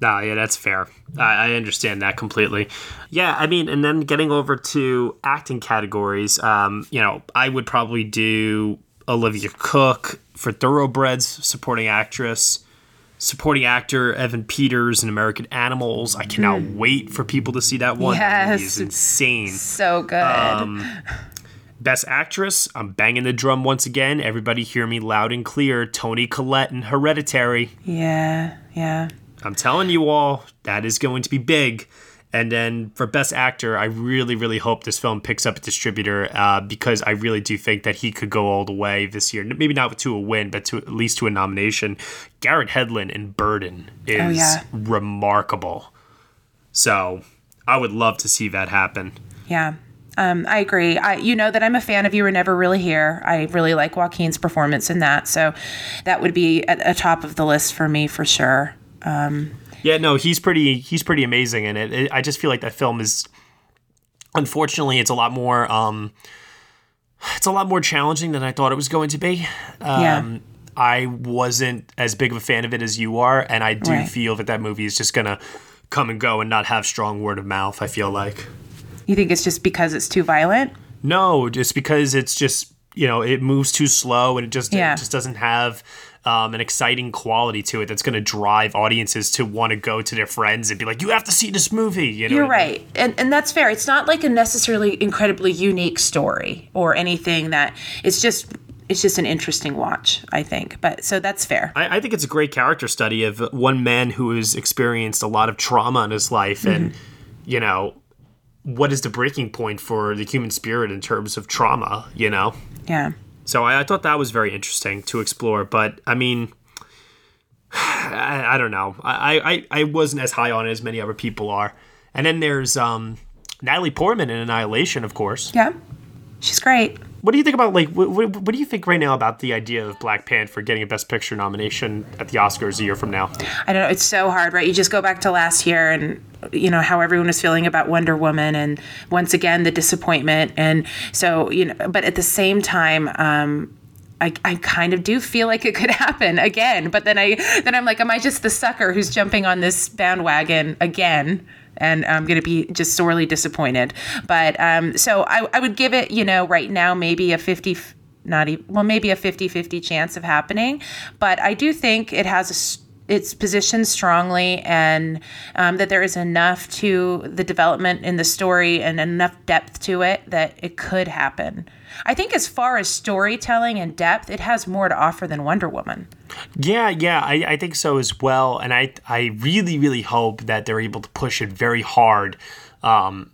Nah, yeah, that's fair. I, I understand that completely. Yeah, I mean, and then getting over to acting categories, um, you know, I would probably do Olivia Cooke for Thoroughbreds, supporting actress, supporting actor Evan Peters in American Animals. I cannot wait for people to see that one. Yes. is insane. So good. Um, Best actress, I'm banging the drum once again. Everybody hear me loud and clear. Toni Collette in Hereditary. yeah, yeah. I'm telling you all, that is going to be big. And then for Best Actor, I really, really hope this film picks up a distributor uh, because I really do think that he could go all the way this year. Maybe not to a win, but to at least to a nomination. Garrett Hedlund in Burden is Oh, yeah. remarkable. So I would love to see that happen. Yeah. Um, I agree. I, you know that I'm a fan of You Were Never Really Here. I really like Joaquin's performance in that. So that would be at a top of the list for me for sure. Um, Yeah, no, he's pretty he's pretty amazing in it. it. I just feel like that film is unfortunately it's a lot more um it's a lot more challenging than I thought it was going to be. Um Yeah. I wasn't as big of a fan of it as you are and I do Right. feel that that movie is just going to come and go and not have strong word of mouth, I feel like. You think it's just because it's too violent? No, just because it's just, you know, it moves too slow and it just Yeah. it just doesn't have um, an exciting quality to it that's going to drive audiences to want to go to their friends and be like, "You have to see this movie." You know, You're what I mean? right. And, and that's fair. It's not like a necessarily incredibly unique story or anything that it's just it's just an interesting watch, I think. But so that's fair. I, I think it's a great character study of one man who has experienced a lot of trauma in his life, and you know, what is the breaking point for the human spirit in terms of trauma? You know, Yeah. so I, I thought that was very interesting to explore. But I mean, *sighs* I, I don't know. I, I I wasn't as high on it as many other people are. And then there's um, Natalie Portman in Annihilation, of course. Yeah, she's great. What do you think about like what, what, what, do you think right now about the idea of Black Panther getting a Best Picture nomination at the Oscars a year from now? I don't know. It's so hard, right? You just go back to last year and you know how everyone was feeling about Wonder Woman, and once again the disappointment, and so you know. But at the same time, um, I, I kind of do feel like it could *laughs* happen again. But then I then I'm like, am I just the sucker who's jumping on this bandwagon again? And I'm going to be just sorely disappointed. But um, so I, I would give it, you know, right now maybe a 50 not even well maybe a 50-50 chance of happening but i do think it has a it's positioned strongly and um, that there is enough to the development in the story and enough depth to it that it could happen. I think as far as storytelling and depth, it has more to offer than Wonder Woman. Yeah, yeah, I, I think so as well. And I, I really, really hope that they're able to push it very hard um,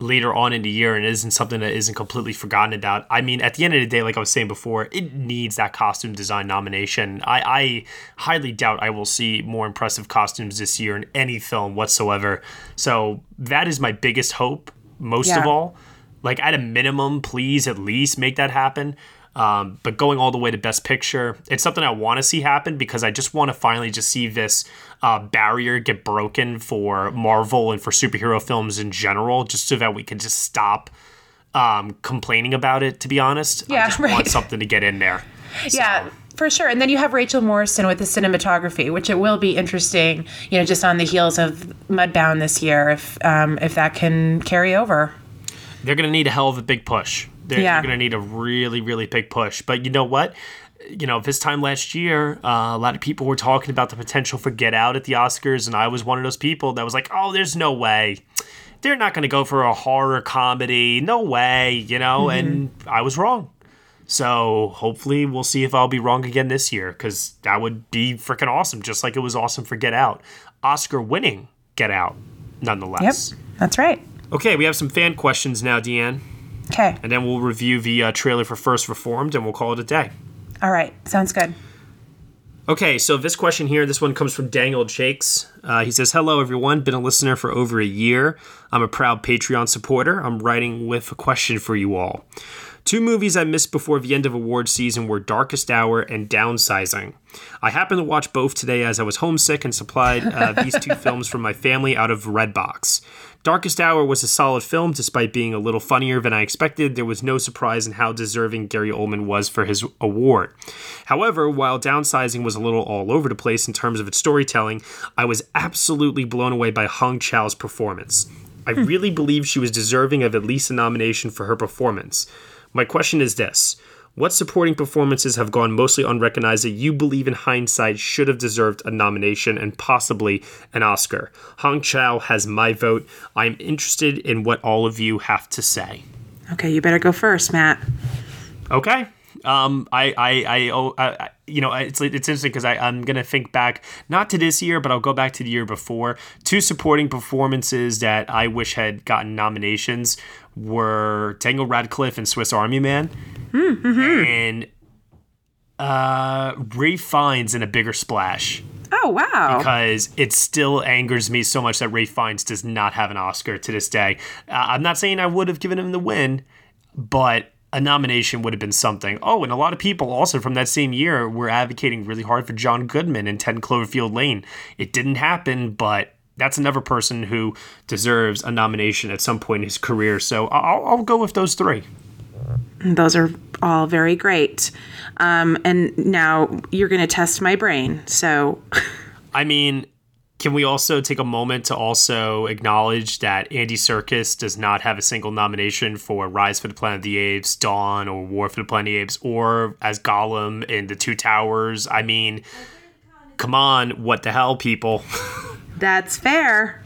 later on in the year and isn't something that isn't completely forgotten about. I mean, at the end of the day, like I was saying before, it needs that costume design nomination. I, I highly doubt I will see more impressive costumes this year in any film whatsoever. So that is my biggest hope, most yeah. of all. Like at a minimum, please at least make that happen. Um, but going all the way to Best Picture, it's something I want to see happen because I just want to finally just see this uh, barrier get broken for Marvel and for superhero films in general, just so that we can just stop um, complaining about it. To be honest, yeah, I just right. want something to get in there. *laughs* So. Yeah, for sure. And then you have Rachel Morrison with the cinematography, which it will be interesting, you know, just on the heels of Mudbound this year, if um, if that can carry over. They're going to need a hell of a big push. They're, yeah. they're going to need a really, really big push. But you know what? You know, this time last year, uh, a lot of people were talking about the potential for Get Out at the Oscars, and I was one of those people that was like, "Oh, there's no way." They're not going to go for a horror comedy. No way, you know? Mm-hmm. And I was wrong. So hopefully we'll see if I'll be wrong again this year because that would be freaking awesome, just like it was awesome for Get Out. Oscar winning Get Out, nonetheless. Yep, that's right. Okay, we have some fan questions now, Deanne. Okay. And then we'll review the uh, trailer for First Reformed and we'll call it a day. All right, sounds good. Okay, so this question here, this one comes from Daniel Jakes. Uh, he says, Hello, everyone. Been a listener for over a year. I'm a proud Patreon supporter. I'm writing with a question for you all. Two movies I missed before the end of award season were Darkest Hour and Downsizing. I happened to watch both today as I was homesick and supplied uh, *laughs* these two films from my family out of Redbox. Darkest Hour was a solid film despite being a little funnier than I expected. There was no surprise in how deserving Gary Oldman was for his award. However, while Downsizing was a little all over the place in terms of its storytelling, I was absolutely blown away by Hong Chau's performance. I really believe she was deserving of at least a nomination for her performance. My question is this what supporting performances have gone mostly unrecognized that you believe in hindsight should have deserved a nomination and possibly an Oscar? Hong Chau has my vote. I'm interested in what all of you have to say. Okay, you better go first, Matt. Okay. Um, I, I, I, oh, I, you know, it's it's interesting because I'm gonna think back not to this year, but I'll go back to the year before. Two supporting performances that I wish had gotten nominations were Daniel Radcliffe and Swiss Army Man, mm-hmm. and uh, Ralph Fiennes in a bigger splash. Oh wow! Because it still angers me so much that Ralph Fiennes does not have an Oscar to this day. Uh, I'm not saying I would have given him the win, but a nomination would have been something. Oh, and a lot of people also from that same year were advocating really hard for John Goodman in 10 Cloverfield Lane. It didn't happen, but that's another person who deserves a nomination at some point in his career. So I'll, I'll go with those three. Those are all very great. Um, and now you're going to test my brain. So, I mean, can we also take a moment to also acknowledge that Andy Serkis does not have a single nomination for Rise for the Planet of the Apes, Dawn, or War for the Planet of the Apes, or as Gollum in The Two Towers? I mean, come on, what the hell, people? *laughs* That's fair.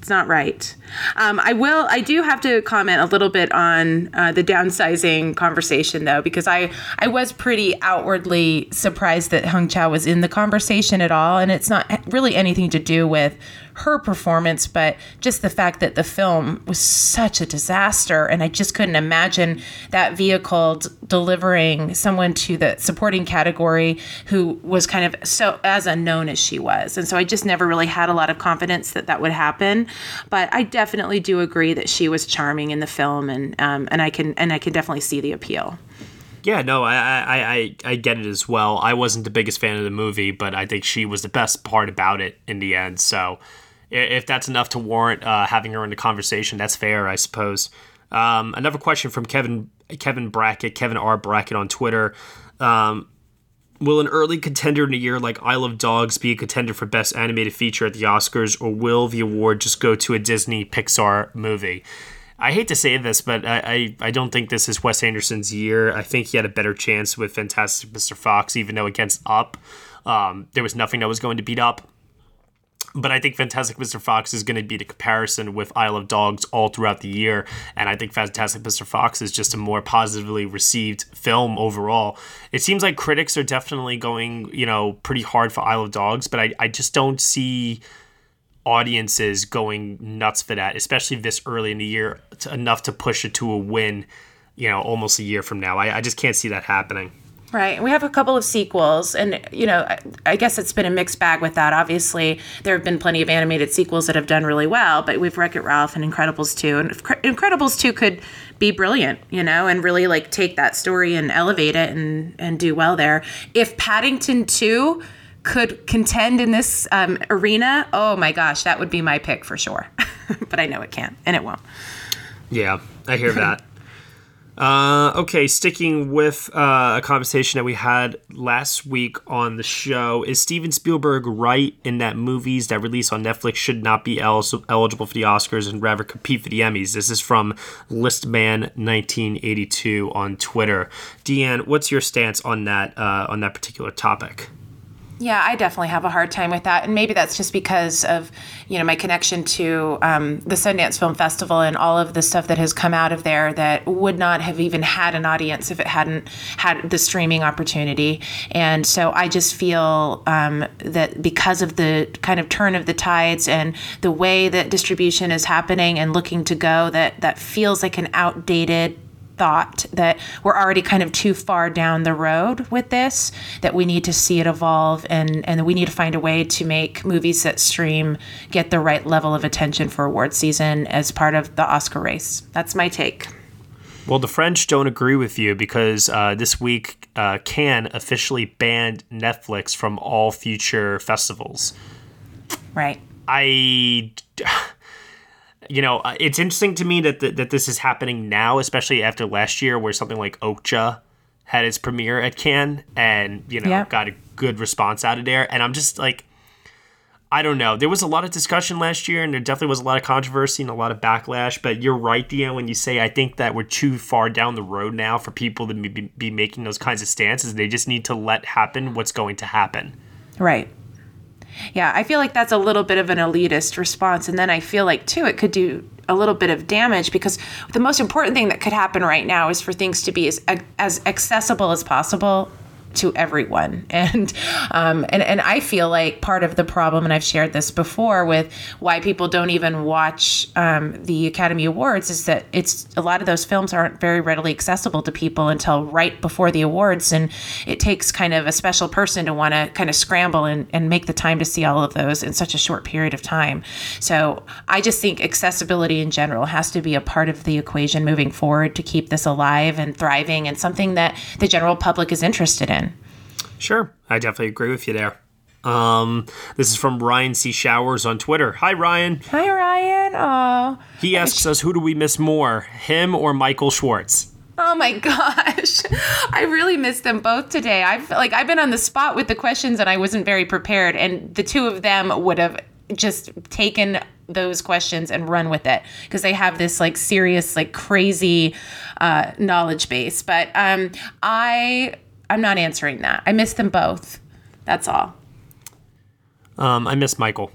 It's not right. Um, I will. I do have to comment a little bit on uh, the downsizing conversation, though, because I I was pretty outwardly surprised that Hong Chau was in the conversation at all, and it's not really anything to do with her performance, but just the fact that the film was such a disaster. And I just couldn't imagine that vehicle d- delivering someone to the supporting category who was kind of so as unknown as she was. And so I just never really had a lot of confidence that that would happen. But I definitely do agree that she was charming in the film, and um, and I can and I can definitely see the appeal. Yeah, no, I, I, I, I get it as well. I wasn't the biggest fan of the movie, but I think she was the best part about it in the end. So if that's enough to warrant uh, having her in the conversation, that's fair, I suppose. Um, another question from Kevin Kevin Brackett, Kevin R Brackett on Twitter. Um, will an early contender in a year like Isle of Dogs be a contender for Best Animated Feature at the Oscars, or will the award just go to a Disney Pixar movie? I hate to say this, but I, I, I, don't think this is Wes Anderson's year. I think he had a better chance with Fantastic Mr. Fox, even though against Up, um, there was nothing that was going to beat Up. But I think Fantastic Mr. Fox is going to be the comparison with Isle of Dogs all throughout the year. And I think Fantastic Mr. Fox is just a more positively received film overall. It seems like critics are definitely going, you know, pretty hard for Isle of Dogs, but I, I just don't see audiences going nuts for that, especially this early in the year, to, enough to push it to a win, you know, almost a year from now. I, I just can't see that happening. Right. And We have a couple of sequels, and, you know, I, guess it's been a mixed bag with that. Obviously, there have been plenty of animated sequels that have done really well, but we've Wreck It Ralph and Incredibles 2. And Incredibles 2 could be brilliant, you know, and really like take that story and elevate it and, and do well there. If Paddington 2 could contend in this um, arena, oh my gosh, that would be my pick for sure. *laughs* but I know it can't, and it won't. Yeah, I hear that. Uh, okay, sticking with uh, a conversation that we had last week on the show, is Steven Spielberg right in that movies that release on Netflix should not be el- eligible for the Oscars and rather compete for the Emmys? This is from Listman1982 on Twitter. Deanne, what's your stance on that uh, on that particular topic? Yeah, I definitely have a hard time with that, and maybe that's just because of you know my connection to um, the Sundance Film Festival and all of the stuff that has come out of there that would not have even had an audience if it hadn't had the streaming opportunity. And so I just feel um, that because of the kind of turn of the tides and the way that distribution is happening and looking to go, that that feels like an outdated thought that we're already kind of too far down the road with this, that we need to see it evolve and, and we need to find a way to make movies that stream get the right level of attention for award season as part of the Oscar race. That's my take. Well, the French don't agree with you because uh, this week uh, Cannes officially banned Netflix from all future festivals. Right. I you know, uh, it's interesting to me that th- that this is happening now, especially after last year, where something like Okja had its premiere at Cannes and you know got a good response out of there. And I'm just like, I don't know. There was a lot of discussion last year, and there definitely was a lot of controversy and a lot of backlash. But you're right, Deanne, when you say I think that we're too far down the road now for people to be, be making those kinds of stances. They just need to let happen what's going to happen. Right. Yeah, I feel like that's a little bit of an elitist response. And then I feel like, too, it could do a little bit of damage because the most important thing that could happen right now is for things to be as, as accessible as possible to everyone. *laughs* And um, and and I feel like part of the problem, and I've shared this before, with why people don't even watch um, the Academy Awards is that it's a lot of those films aren't very readily accessible to people until right before the awards, and it takes kind of a special person to want to kind of scramble and, and make the time to see all of those in such a short period of time. So I just think accessibility in general has to be a part of the equation moving forward to keep this alive and thriving and something that the general public is interested in. Sure, I definitely agree with you there. Um, this is from Ryan C. Showers on Twitter. Hi, Ryan. Hi, Ryan. Oh. He asks us, who do we miss more, him or Michael Schwartz? Oh my *laughs* gosh. I really missed them both today. I've like I've been on the spot with the questions and I wasn't very prepared and the two of them would have just taken those questions and run with it because they have this like serious like crazy uh, knowledge base. But um I I'm not answering that. I miss them both. That's all. Um, I miss Michael.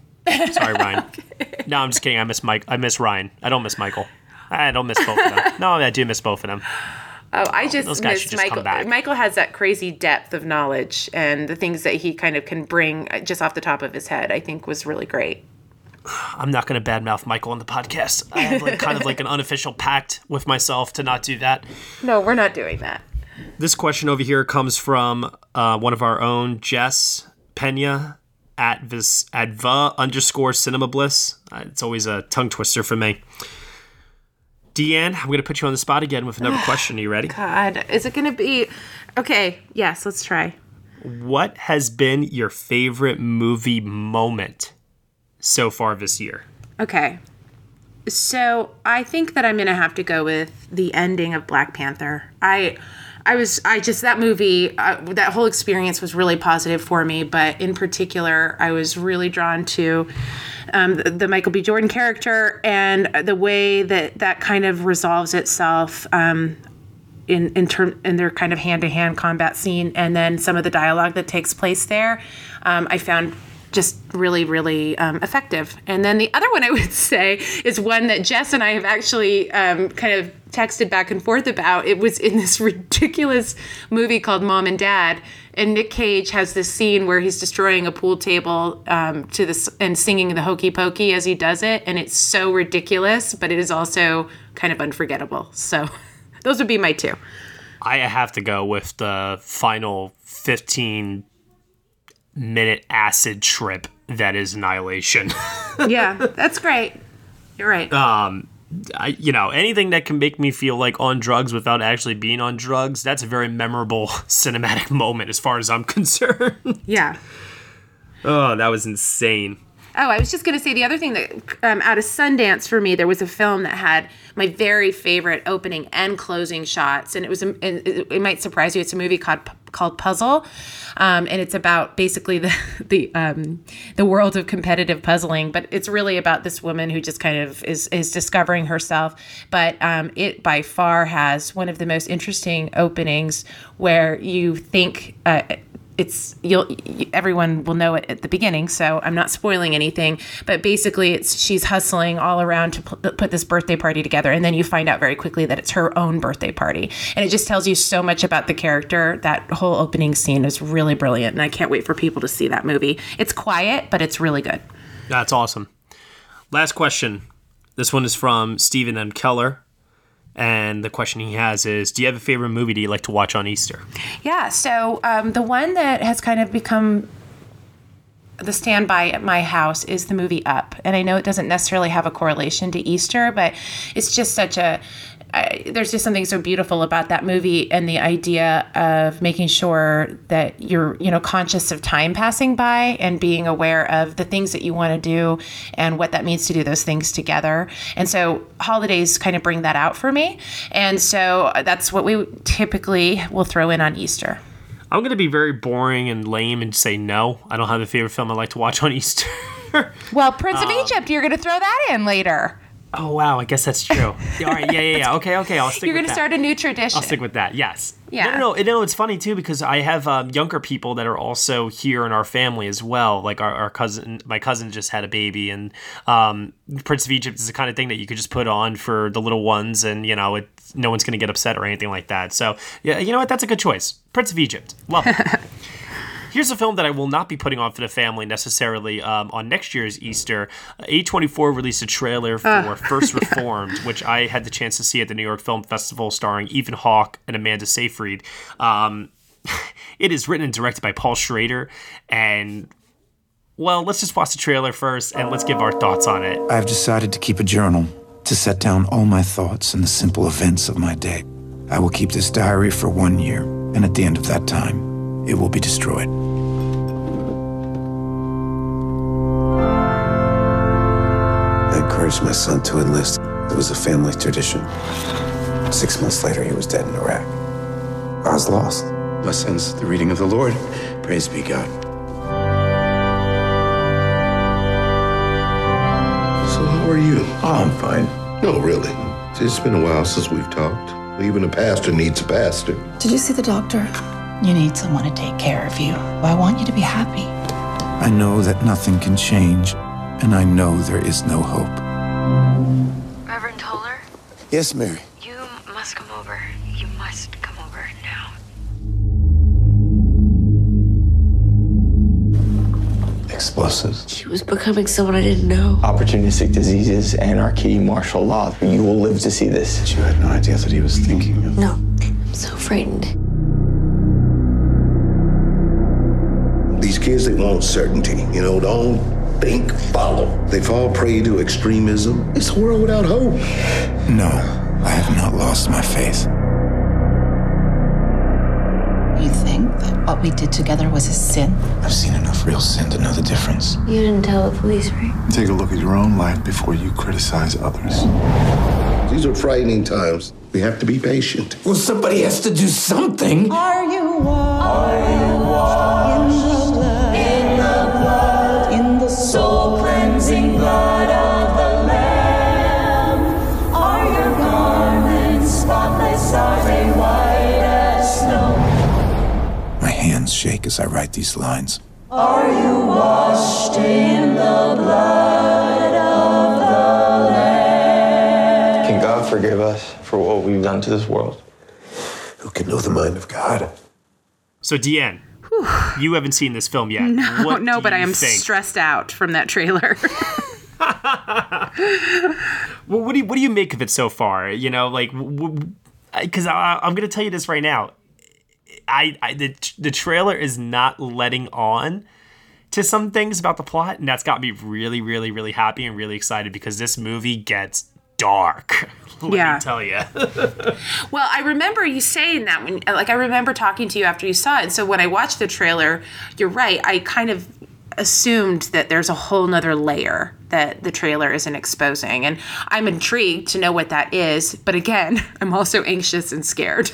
Sorry, *laughs* Ryan. okay. No, I'm just kidding. I miss Mike. I miss Ryan. I don't miss Michael. I don't miss both of them. No, I do miss both of them. Oh, I just Those miss just Michael. Michael has that crazy depth of knowledge and the things that he kind of can bring just off the top of his head. I think was really great. I'm not going to badmouth Michael on the podcast. I have like kind of like an *laughs* unofficial pact with myself to not do that. No, we're not doing that. This question over here comes from uh, one of our own, Jess Pena at vis at the underscore cinema bliss. Uh, it's always a tongue twister for me. Deanne, I'm going to put you on the spot again with another *sighs* question. Are you ready? God, is it going to be okay? Yes, let's try. What has been your favorite movie moment so far this year? Okay. So I think that I'm going to have to go with the ending of Black Panther. I. I was, I just, that movie, uh, that whole experience was really positive for me. But in particular, I was really drawn to um, the, the, Michael B. Jordan character and the way that that kind of resolves itself. Um, in in term in their kind of hand to hand combat scene, and then some of the dialogue that takes place there, um, I found just really, really um, effective. And then the other one I would *laughs* say is one that Jess and I have actually um, kind of texted back and forth about. It was in this *laughs* ridiculous movie called Mom and Dad. And Nick Cage has this scene where he's destroying a pool table um, to this and singing the hokey pokey as he does it, and it's so ridiculous, but it is also kind of unforgettable. So, *laughs* those would be my two. I have to go with the final fifteen minute acid trip that is Annihilation. *laughs* yeah, that's great. You're right. Um, I, you know, anything that can make me feel like on drugs without actually being on drugs, that's a very memorable *laughs* cinematic moment as far as I'm *laughs* concerned. Yeah. Oh, that was insane. Oh, I was just going to say the other thing that um, out of Sundance for me, there was a film that had my very favorite opening and closing shots, and it was a, it, it might surprise you. It's a movie called called Puzzle, um, and it's about basically the *laughs* the um, the world of competitive puzzling. But it's really about this woman who just kind of is is discovering herself. But um, it by far has one of the most interesting openings where you think. Uh, it's you'll everyone will know it at the beginning so i'm not spoiling anything but basically it's she's hustling all around to put this birthday party together and then you find out very quickly that it's her own birthday party. And it just tells you so much about the character. That whole opening scene is really brilliant and i can't wait for people to see that movie. It's quiet but it's really good. That's awesome. Last question. This one is from stephen m. Keller and the question he has is Do you have a favorite movie that you like to watch on Easter? Yeah. So um, the one that has kind of become the standby at my house is the movie Up. And I know it doesn't necessarily have a correlation to Easter, but it's just such a I, there's just something so beautiful about that movie and the idea of making sure that you're you know conscious of time passing by and being aware of the things that you want to do and what that means to do those things together. And so holidays kind of bring that out for me. And so that's what we typically will throw in on easter. I'm going to be very boring and lame and say no. I don't have a favorite film i like to watch on easter. Well prince of um, egypt you're going to throw that in later Oh wow, I guess that's true. *laughs* All right, yeah, yeah, yeah. Okay, okay, I'll stick. You're going to start a new tradition. I'll stick with that. Yes. Yeah. No, no, no. no it's funny too because I have um, younger people that are also here in our family as well. Like our, our cousin, my cousin just had a baby, and um, Prince of Egypt is the kind of thing that you could just put on for the little ones, and you know, it, no one's going to get upset or anything like that. So yeah, you know what? That's a good choice. Prince of Egypt. Love it. *laughs* Here's a film that I will not be putting on for the family necessarily um, on next year's Easter. A24 released a trailer for uh. *laughs* First Reformed, which I had the chance to see at the New York Film Festival, starring Ethan Hawke and Amanda Seyfried. Um, *laughs* it is written and directed by Paul Schrader, and well, let's just watch the trailer first and let's give our thoughts on it. I've decided to keep a journal to set down all my thoughts and the simple events of my day. I will keep this diary for one year, and at the end of that time, it will be destroyed. I encouraged my son to enlist. It was a family tradition. Six months later, he was dead in Iraq. I was lost. My son's the reading of the Lord. Praise be God. So, how are you? Oh, I'm fine. No, really. It's been a while since we've talked. Even a pastor needs a pastor. Did you see the doctor? You need someone to take care of you. I want you to be happy. I know that nothing can change, and I know there is no hope. Reverend Toller? Yes, Mary. You must come over. You must come over now. explosives. She was becoming someone I didn't know. Opportunistic diseases, anarchy, martial law. You will live to see this. But you had no idea that he was thinking of. No, I'm so frightened. Kids, they want certainty. You know, don't think, follow. They fall prey to extremism. It's a world without hope. No, I have not lost my faith. You think that what we did together was a sin? I've seen enough real sin to know the difference. You didn't tell the police, right? Take a look at your own life before you criticize others. These are frightening times. We have to be patient. Well, somebody has to do something. Are you washed? in hands shake as I write these lines. Are you washed in the blood of the Lamb? Can God forgive us for what we've done to this world? Who can know the mind of God? So, Deanne, you haven't seen this film yet. No, What no, but I am think? stressed out from that trailer. *laughs* *laughs* Well, what do you what do you make of it so far? You know, like because I'm going to tell you this right now. I, I the the trailer is not letting on to some things about the plot, and that's got me really, really, really happy and really excited because this movie gets dark. *laughs* Let Yeah. me tell you. *laughs* Well, I remember you saying that when, like, I remember talking to you after you saw it. So when I watched the trailer, you're right. I kind of assumed that there's a whole nother layer that the trailer isn't exposing. And I'm intrigued to know what that is. But again, *laughs* I'm also anxious and scared.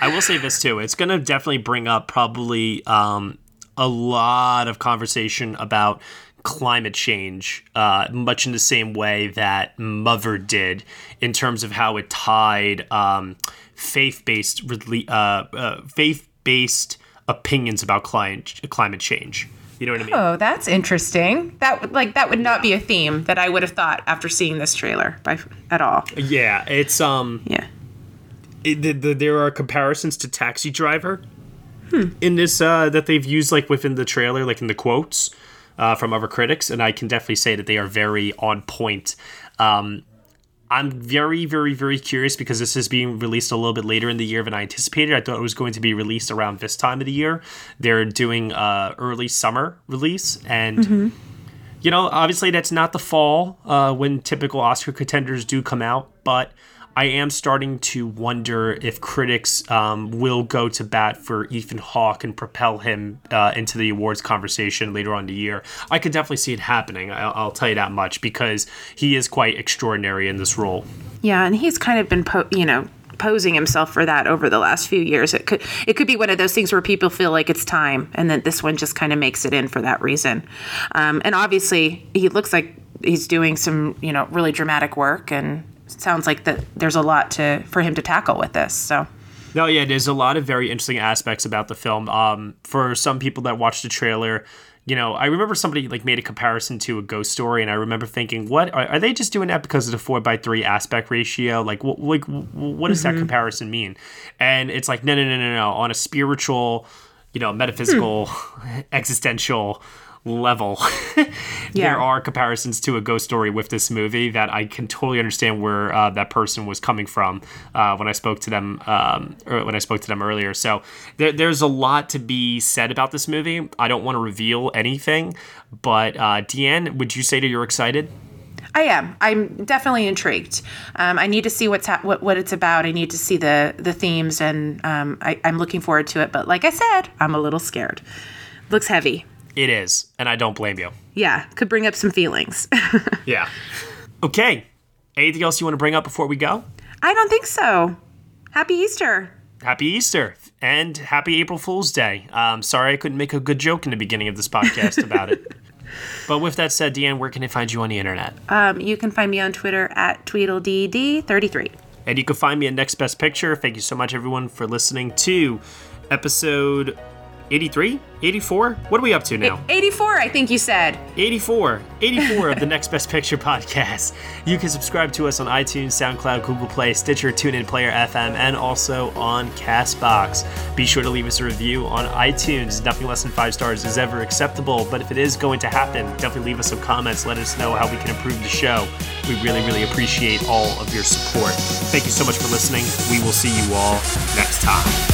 I will say this too. It's going to definitely bring up probably um, a lot of conversation about climate change, uh, much in the same way that Mother did, in terms of how it tied um, faith-based uh, uh, faith-based opinions about climate climate change. You know what I mean? oh, that's interesting. That would like that would not be a theme that I would have thought after seeing this trailer by at all. Yeah, it's um. Yeah. It, the, the, there are comparisons to Taxi Driver in this uh, that they've used like within the trailer, like in the quotes uh, from other critics, and I can definitely say that they are very on point. Um, I'm very, very, very curious because this is being released a little bit later in the year than I anticipated. I thought it was going to be released around this time of the year. They're doing uh, early summer release, and you know, obviously that's not the fall uh, when typical Oscar contenders do come out, but I am starting to wonder if critics um, will go to bat for Ethan Hawke and propel him uh, into the awards conversation later on in the year. I could definitely see it happening. I'll, I'll tell you that much because he is quite extraordinary in this role. Yeah, and he's kind of been, po- you know, posing himself for that over the last few years. It could it could be one of those things where people feel like it's time, and then this one just kind of makes it in for that reason. Um, and obviously, he looks like he's doing some, you know, really dramatic work, and sounds like that there's a lot to for him to tackle with this. So. No, yeah, there's a lot of very interesting aspects about the film. Um, for some people that watched the trailer, you know, I remember somebody like made a comparison to a ghost story, and I remember thinking, "What are, are they just doing that because of the four by three aspect ratio? Like, wh- like, wh- what does that Mhm. comparison mean?" And it's like, no, no, no, no, no. On a spiritual, you know, metaphysical, *laughs* existential level, *laughs* there are comparisons to a ghost story with this movie that I can totally understand where uh, that person was coming from uh, when I spoke to them um, or when I spoke to them earlier. So there, there's a lot to be said about this movie. I don't want to reveal anything, but uh, Deanne, would you say that you're excited? I am. I'm definitely intrigued. Um, I need to see what's hap what, what it's about. I need to see the the themes, and um, I, I'm looking forward to it. But like I said, I'm a little scared. Looks heavy. It is, and I don't blame you. Yeah, could bring up some feelings. *laughs* Yeah. Okay. Anything else you want to bring up before we go? I don't think so. Happy Easter. Happy Easter and happy April Fool's Day. Um, sorry I couldn't make a good joke in the beginning of this podcast *laughs* about it. But with that said, Deanne, where can I find you on the internet? Um, you can find me on Twitter at TweedleDD33. And you can find me at Next Best Picture. Thank you so much, everyone, for listening to episode 83? 84? What are we up to now? 84, I think you said. 84. 84 of the *laughs* Next Best Picture podcast. You can subscribe to us on iTunes, SoundCloud, Google Play, Stitcher, TuneIn, Player FM, and also on Castbox. Be sure to leave us a review on iTunes. Nothing less than five stars is ever acceptable, but if it is going to happen, definitely leave us some comments. Let us know how we can improve the show. We really, really appreciate all of your support. Thank you so much for listening. We will see you all next time.